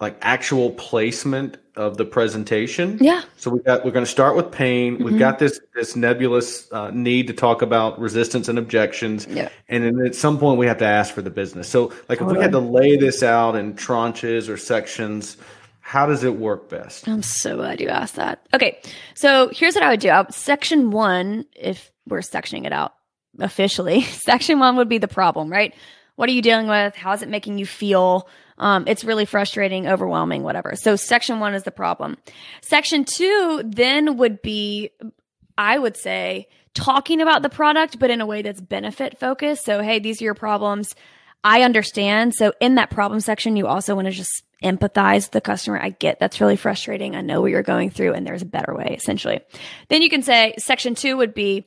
like actual placement of the presentation.
Yeah.
So we got we're going to start with pain. Mm-hmm. We've got this this nebulous uh, need to talk about resistance and objections.
Yeah.
And then at some point we have to ask for the business. So like totally. if we had to lay this out in tranches or sections, how does it work best?
I'm so glad you asked that. Okay. So here's what I would do. I would, section 1 if we're sectioning it out officially. section 1 would be the problem, right? What are you dealing with? How is it making you feel? Um, it's really frustrating, overwhelming, whatever. So section one is the problem. Section two then would be, I would say, talking about the product, but in a way that's benefit focused. So, hey, these are your problems. I understand. So in that problem section, you also want to just empathize with the customer. I get that's really frustrating. I know what you're going through and there's a better way, essentially. Then you can say section two would be,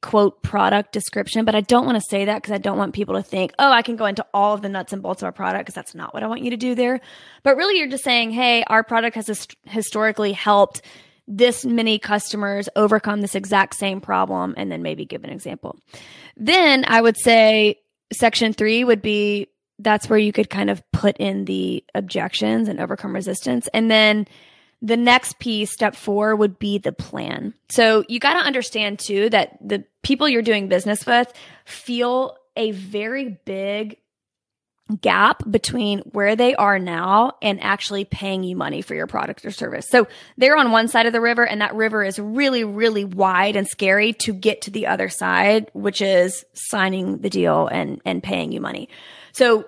quote product description, but I don't want to say that because I don't want people to think, oh, I can go into all of the nuts and bolts of our product because that's not what I want you to do there. But really, you're just saying, hey, our product has historically helped this many customers overcome this exact same problem, and then maybe give an example. Then I would say section three would be that's where you could kind of put in the objections and overcome resistance. And then the next piece, step four, would be the plan. So you got to understand too that the people you're doing business with feel a very big gap between where they are now and actually paying you money for your product or service. So they're on one side of the river and that river is really, really wide and scary to get to the other side, which is signing the deal and, and paying you money. So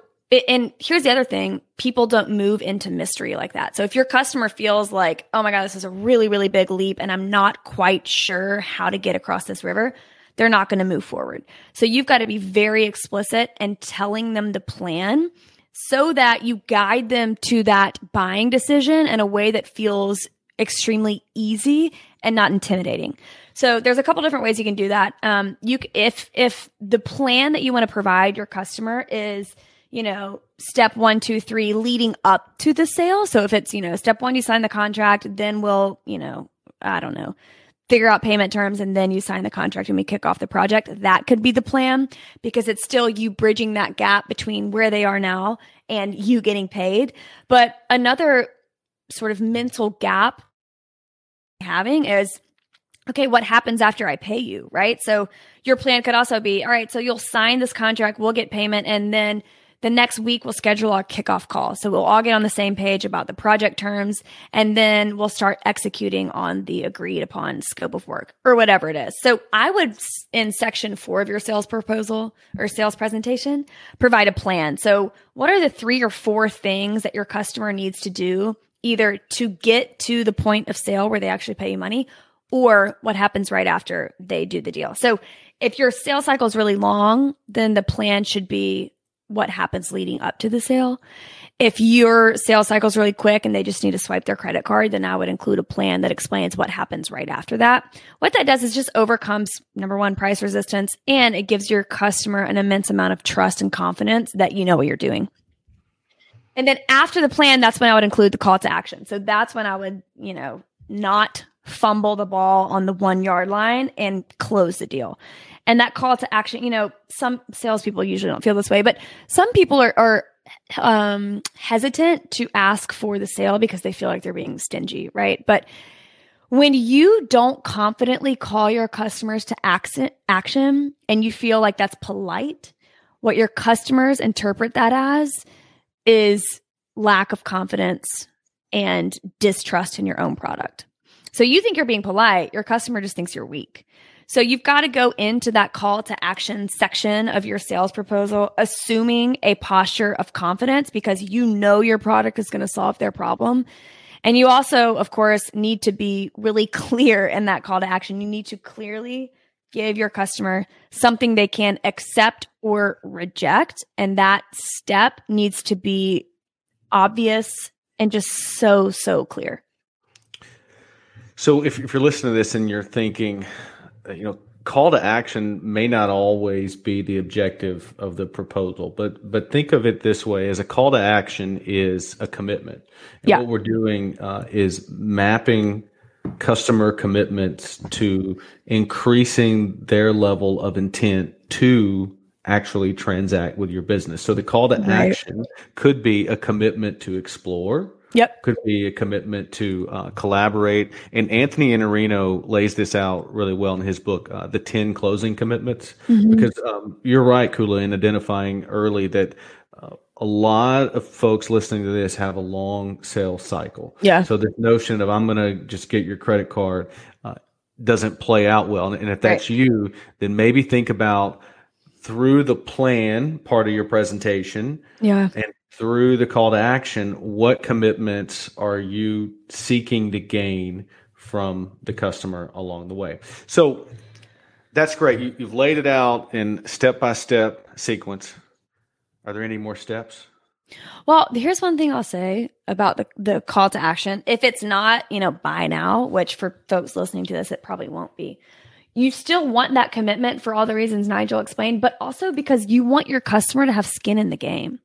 and here's the other thing people don't move into mystery like that. So if your customer feels like, oh my God, this is a really, really big leap and I'm not quite sure how to get across this river, they're not going to move forward. So you've got to be very explicit and telling them the plan so that you guide them to that buying decision in a way that feels extremely easy and not intimidating. So there's a couple different ways you can do that. Um, you if if the plan that you want to provide your customer is you know, step one, two, three leading up to the sale. So if it's, you know, step one, you sign the contract, then we'll, you know, I don't know, figure out payment terms and then you sign the contract and we kick off the project. That could be the plan because it's still you bridging that gap between where they are now and you getting paid. But another sort of mental gap having is okay, what happens after I pay you, right? So your plan could also be, all right, so you'll sign this contract, we'll get payment, and then the next week we'll schedule our kickoff call. So we'll all get on the same page about the project terms and then we'll start executing on the agreed upon scope of work or whatever it is. So I would in section four of your sales proposal or sales presentation, provide a plan. So what are the three or four things that your customer needs to do either to get to the point of sale where they actually pay you money or what happens right after they do the deal. So if your sales cycle is really long, then the plan should be what happens leading up to the sale. If your sales cycle is really quick and they just need to swipe their credit card, then I would include a plan that explains what happens right after that. What that does is just overcomes number one, price resistance, and it gives your customer an immense amount of trust and confidence that you know what you're doing. And then after the plan, that's when I would include the call to action. So that's when I would, you know, not fumble the ball on the one yard line and close the deal. And that call to action, you know, some salespeople usually don't feel this way, but some people are, are um, hesitant to ask for the sale because they feel like they're being stingy, right? But when you don't confidently call your customers to action, action and you feel like that's polite, what your customers interpret that as is lack of confidence and distrust in your own product. So you think you're being polite, your customer just thinks you're weak. So you've got to go into that call to action section of your sales proposal, assuming a posture of confidence because you know your product is going to solve their problem. And you also, of course, need to be really clear in that call to action. You need to clearly give your customer something they can accept or reject. And that step needs to be obvious and just so, so clear.
So if, if you're listening to this and you're thinking, you know, call to action may not always be the objective of the proposal, but but think of it this way: as a call to action is a commitment. And
yeah.
what we're doing uh, is mapping customer commitments to increasing their level of intent to actually transact with your business. So the call to right. action could be a commitment to explore
Yep.
Could be a commitment to uh, collaborate. And Anthony Iannarino lays this out really well in his book, uh, The 10 Closing Commitments. Mm-hmm. Because um, you're right, Kula, in identifying early that uh, a lot of folks listening to this have a long sales cycle.
Yeah.
So this notion of I'm going to just get your credit card uh, doesn't play out well. And if that's right. you, then maybe think about through the plan part of your presentation.
Yeah.
And through the call to action, what commitments are you seeking to gain from the customer along the way? So that's great. You, have laid it out in step by step sequence. Are there any more steps?
Well, here's one thing I'll say about the, the call to action. If it's not, you know, buy now, which for folks listening to this, it probably won't be. You still want that commitment for all the reasons Nigel explained, but also because you want your customer to have skin in the game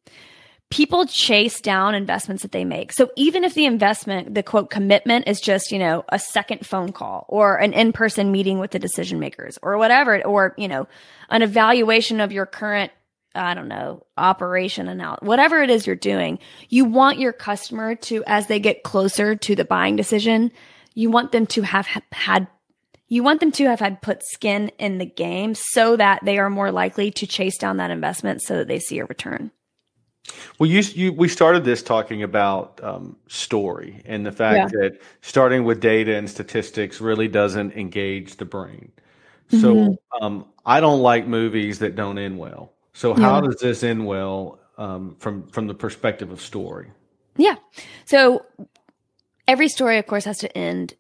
people chase down investments that they make. So even if the investment, the quote commitment is just, you know, a second phone call or an in-person meeting with the decision makers or whatever, or, you know, an evaluation of your current, I don't know, operation and out, whatever it is you're doing, you want your customer to, as they get closer to the buying decision, you want them to have had you want them to have had put skin in the game so that they are more likely to chase down that investment so that they see a return.
Well, you, you we started this talking about um, story and the fact yeah. that starting with data and statistics really doesn't engage the brain. So mm-hmm. um, I don't like movies that don't end well. So how yeah. does this end well um, from from the perspective of story?
Yeah. So every story, of course, has to end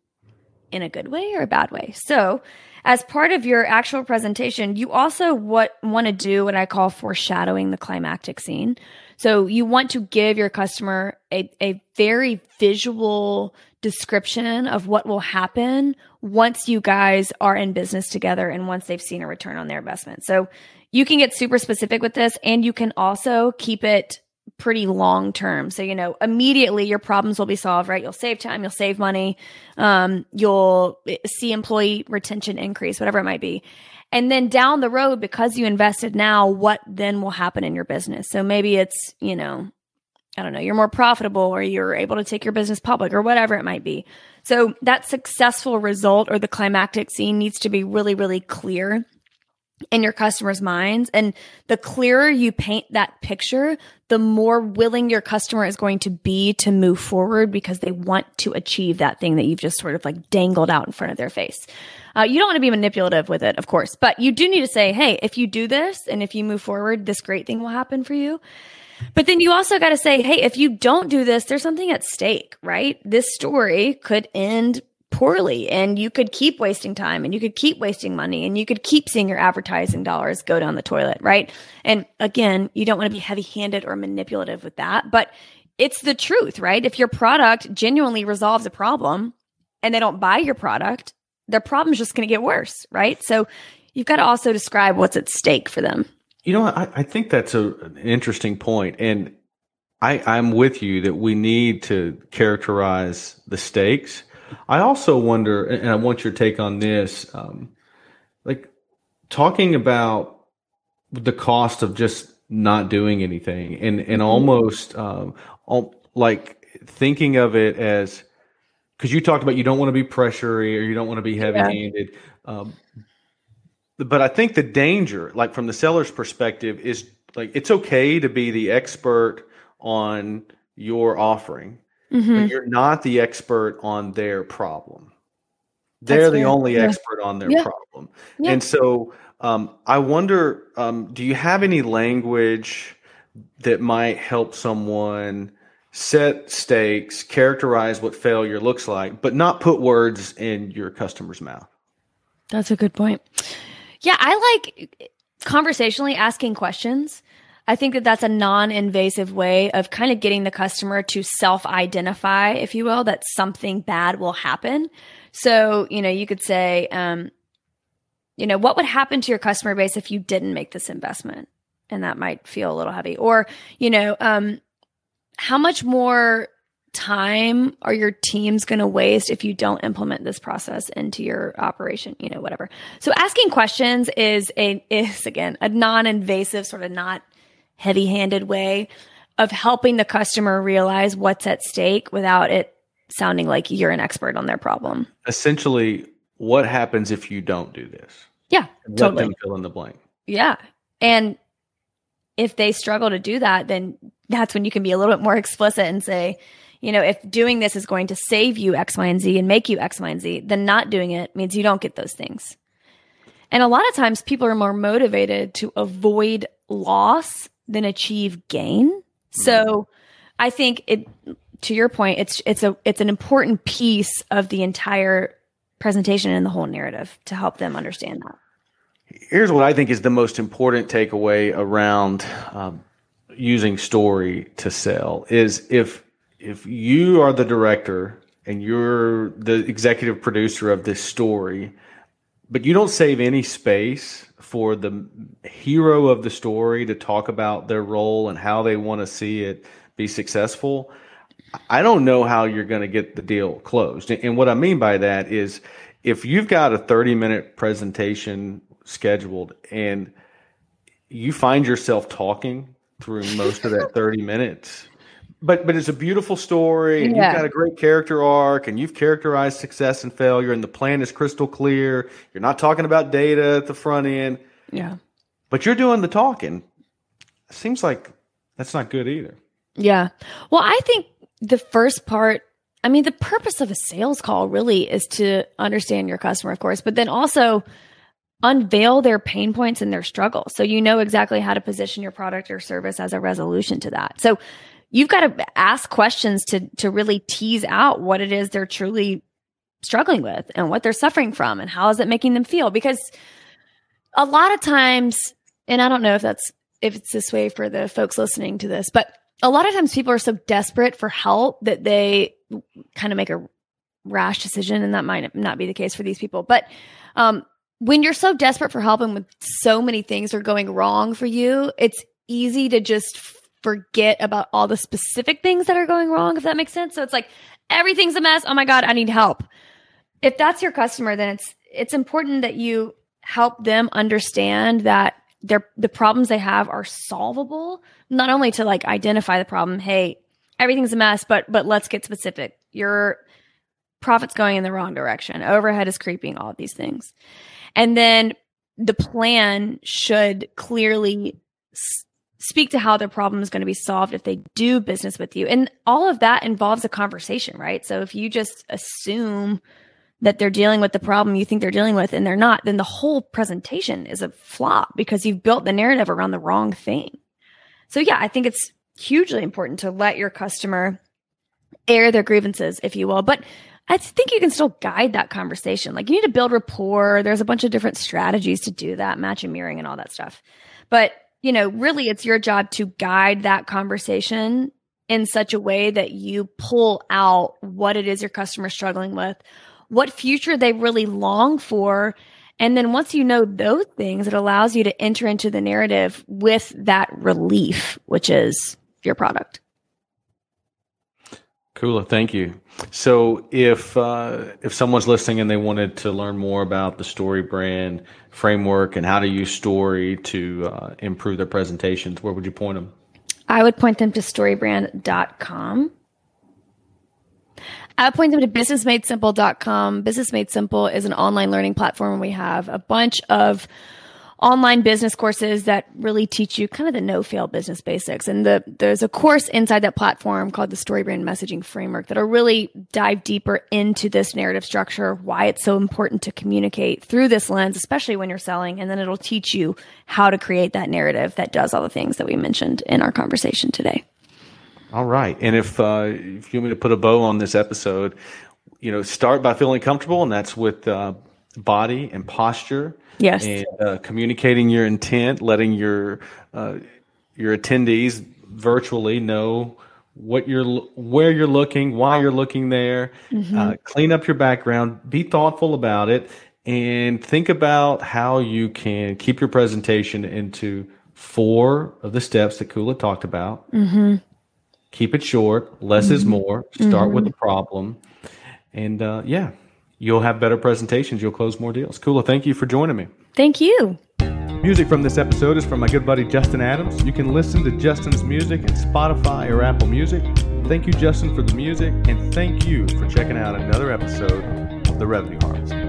in a good way or a bad way. So as part of your actual presentation, you also what want to do what I call foreshadowing the climactic scene. So you want to give your customer a, a very visual description of what will happen once you guys are in business together and once they've seen a return on their investment. So you can get super specific with this and you can also keep it pretty long term. So, you know, immediately your problems will be solved, right? You'll save time, you'll save money, um, you'll see employee retention increase, whatever it might be. And then down the road, because you invested now, what then will happen in your business? So maybe it's, you know, I don't know, you're more profitable or you're able to take your business public or whatever it might be. So that successful result or the climactic scene needs to be really, really clear in your customers' minds. And the clearer you paint that picture, the more willing your customer is going to be to move forward because they want to achieve that thing that you've just sort of like dangled out in front of their face. Uh, you don't want to be manipulative with it, of course, but you do need to say, Hey, if you do this and if you move forward, this great thing will happen for you. But then you also got to say, Hey, if you don't do this, there's something at stake, right? This story could end poorly and you could keep wasting time and you could keep wasting money and you could keep seeing your advertising dollars go down the toilet, right? And again, you don't want to be heavy handed or manipulative with that, but it's the truth, right? If your product genuinely resolves a problem and they don't buy your product, their problem's just going to get worse, right? So you've got to also describe what's at stake for them.
You know, I, I think that's a, an interesting point, and I, I'm with you that we need to characterize the stakes I also wonder, and I want your take on this, um, like talking about the cost of just not doing anything, and and mm-hmm. almost um, all, like thinking of it as because you talked about you don't want to be pressury or you don't want to be heavy handed. Yeah. Um, but I think the danger, like from the seller's perspective, is like it's okay to be the expert on your offering mm-hmm. but you're not the expert on their problem. They're That's the only yeah. expert on their yeah. problem. Yeah. And so um, I wonder um, do you have any language that might help someone set stakes, characterize what failure looks like, but not put words in your customer's mouth?
That's a good point. Yeah, I like conversationally asking questions. I think that that's a non-invasive way of kind of getting the customer to self-identify, if you will, that something bad will happen. So, you know, you could say, um, you know, what would happen to your customer base if you didn't make this investment? And that might feel a little heavy. Or, you know, um, how much more time are your teams going to waste if you don't implement this process into your operation you know whatever so asking questions is a is again a non-invasive sort of not heavy handed way of helping the customer realize what's at stake without it sounding like you're an expert on their problem.
Essentially, what happens if you don't do this?
Yeah,
Let totally. them fill in the blank.
Yeah. And if they struggle to do that, then that's when you can be a little bit more explicit and say, you know, if doing this is going to save you X, Y, and Z and make you X, Y, and Z, then not doing it means you don't get those things. And a lot of times people are more motivated to avoid loss than achieve gain. So I think it to your point, it's it's a it's an important piece of the entire presentation and the whole narrative to help them understand that.
Here's what I think is the most important takeaway around um, using story to sell is if if you are the director and you're the executive producer of this story, but you don't save any space for the hero of the story to talk about their role and how they want to see it be successful, I don't know how you're going to get the deal closed. And what I mean by that is if you've got a 30 minute presentation scheduled and you find yourself talking through most of that 30 minutes, but but it's a beautiful story and yeah. you've got a great character arc and you've characterized success and failure and the plan is crystal clear. You're not talking about data at the front end.
Yeah.
But you're doing the talking. It seems like that's not good either.
Yeah. Well i think the first part i mean the purpose of a sales call really is to understand your customer of course but then also unveil their pain points and their struggles so you know exactly how to position your product or service as a resolution to that. So you've got to ask questions to to really tease out what it is they're truly struggling with and what they're suffering from and how is it making them feel? Because a lot of times and I don't know if that's if it's this way for the folks listening to this but a lot of times people are so desperate for help that they kind of make a rash decision and that might not be the case for these people. But um, when you're so desperate for help and when so many things are going wrong for you it's easy to just forget about all the specific things that are going wrong, if that makes sense. So it's like everything's a mess. Oh my God, I need help. If that's your customer, then it's it's important that you help them understand that their the problems they have are solvable, not only to like identify the problem, hey, everything's a mess, but but let's get specific. Your profit's going in the wrong direction. Overhead is creeping, all these things. And then the plan should clearly speak to how their problem is going to be solved if they do business with you. And all of that involves a conversation, right? So if you just assume that they're dealing with the problem you think they're dealing with and they're not, then the whole presentation is a flop because you've built the narrative around the wrong thing. So yeah, I think it's hugely important to let your customer air their grievances, if you will. But I think you can still guide that conversation. Like you need to build rapport. There's a bunch of different strategies to do that, match and mirroring and all that stuff. But, you know, really it's your job to guide that conversation in such a way that you pull out what it is your customer is struggling with, what future they really long for. And then once you know those things, it allows you to enter into the narrative with that relief, which is your product.
Kula, thank you. So, if uh, if someone's listening and they wanted to learn more about the Story Brand framework and how to use story to uh, improve their presentations, where would you point them?
I would point them to storybrand.com. I would point them to businessmadesimple.com. Business Made Simple is an online learning platform. We have a bunch of online business courses that really teach you kind of the no fail business basics. And the, there's a course inside that platform called the Story Brand Messaging Framework that'll really dive deeper into this narrative structure, why it's so important to communicate through this lens, especially when you're selling. And then it'll teach you how to create that narrative that does all the things that we mentioned in our conversation today.
All right. And if, uh, if you want me to put a bow on this episode, you know, start by feeling comfortable, and that's with uh, body and posture
Yes.
And uh, communicating your intent, letting your uh, your attendees virtually know what you're where you're looking, why you're looking there. Mm-hmm. Uh, clean up your background. Be thoughtful about it, and think about how you can keep your presentation into four of the steps that Kula talked about.
Mm-hmm.
Keep it short. Less mm-hmm. is more. Start with mm-hmm. the problem, and uh, yeah you'll have better presentations. You'll close more deals. Kula, thank you for joining me.
Thank you.
Music from this episode is from my good buddy Justin Adams. You can listen to Justin's music in Spotify or Apple Music. Thank you, Justin, for the music, and thank you for checking out another episode of The Revenue Harvest.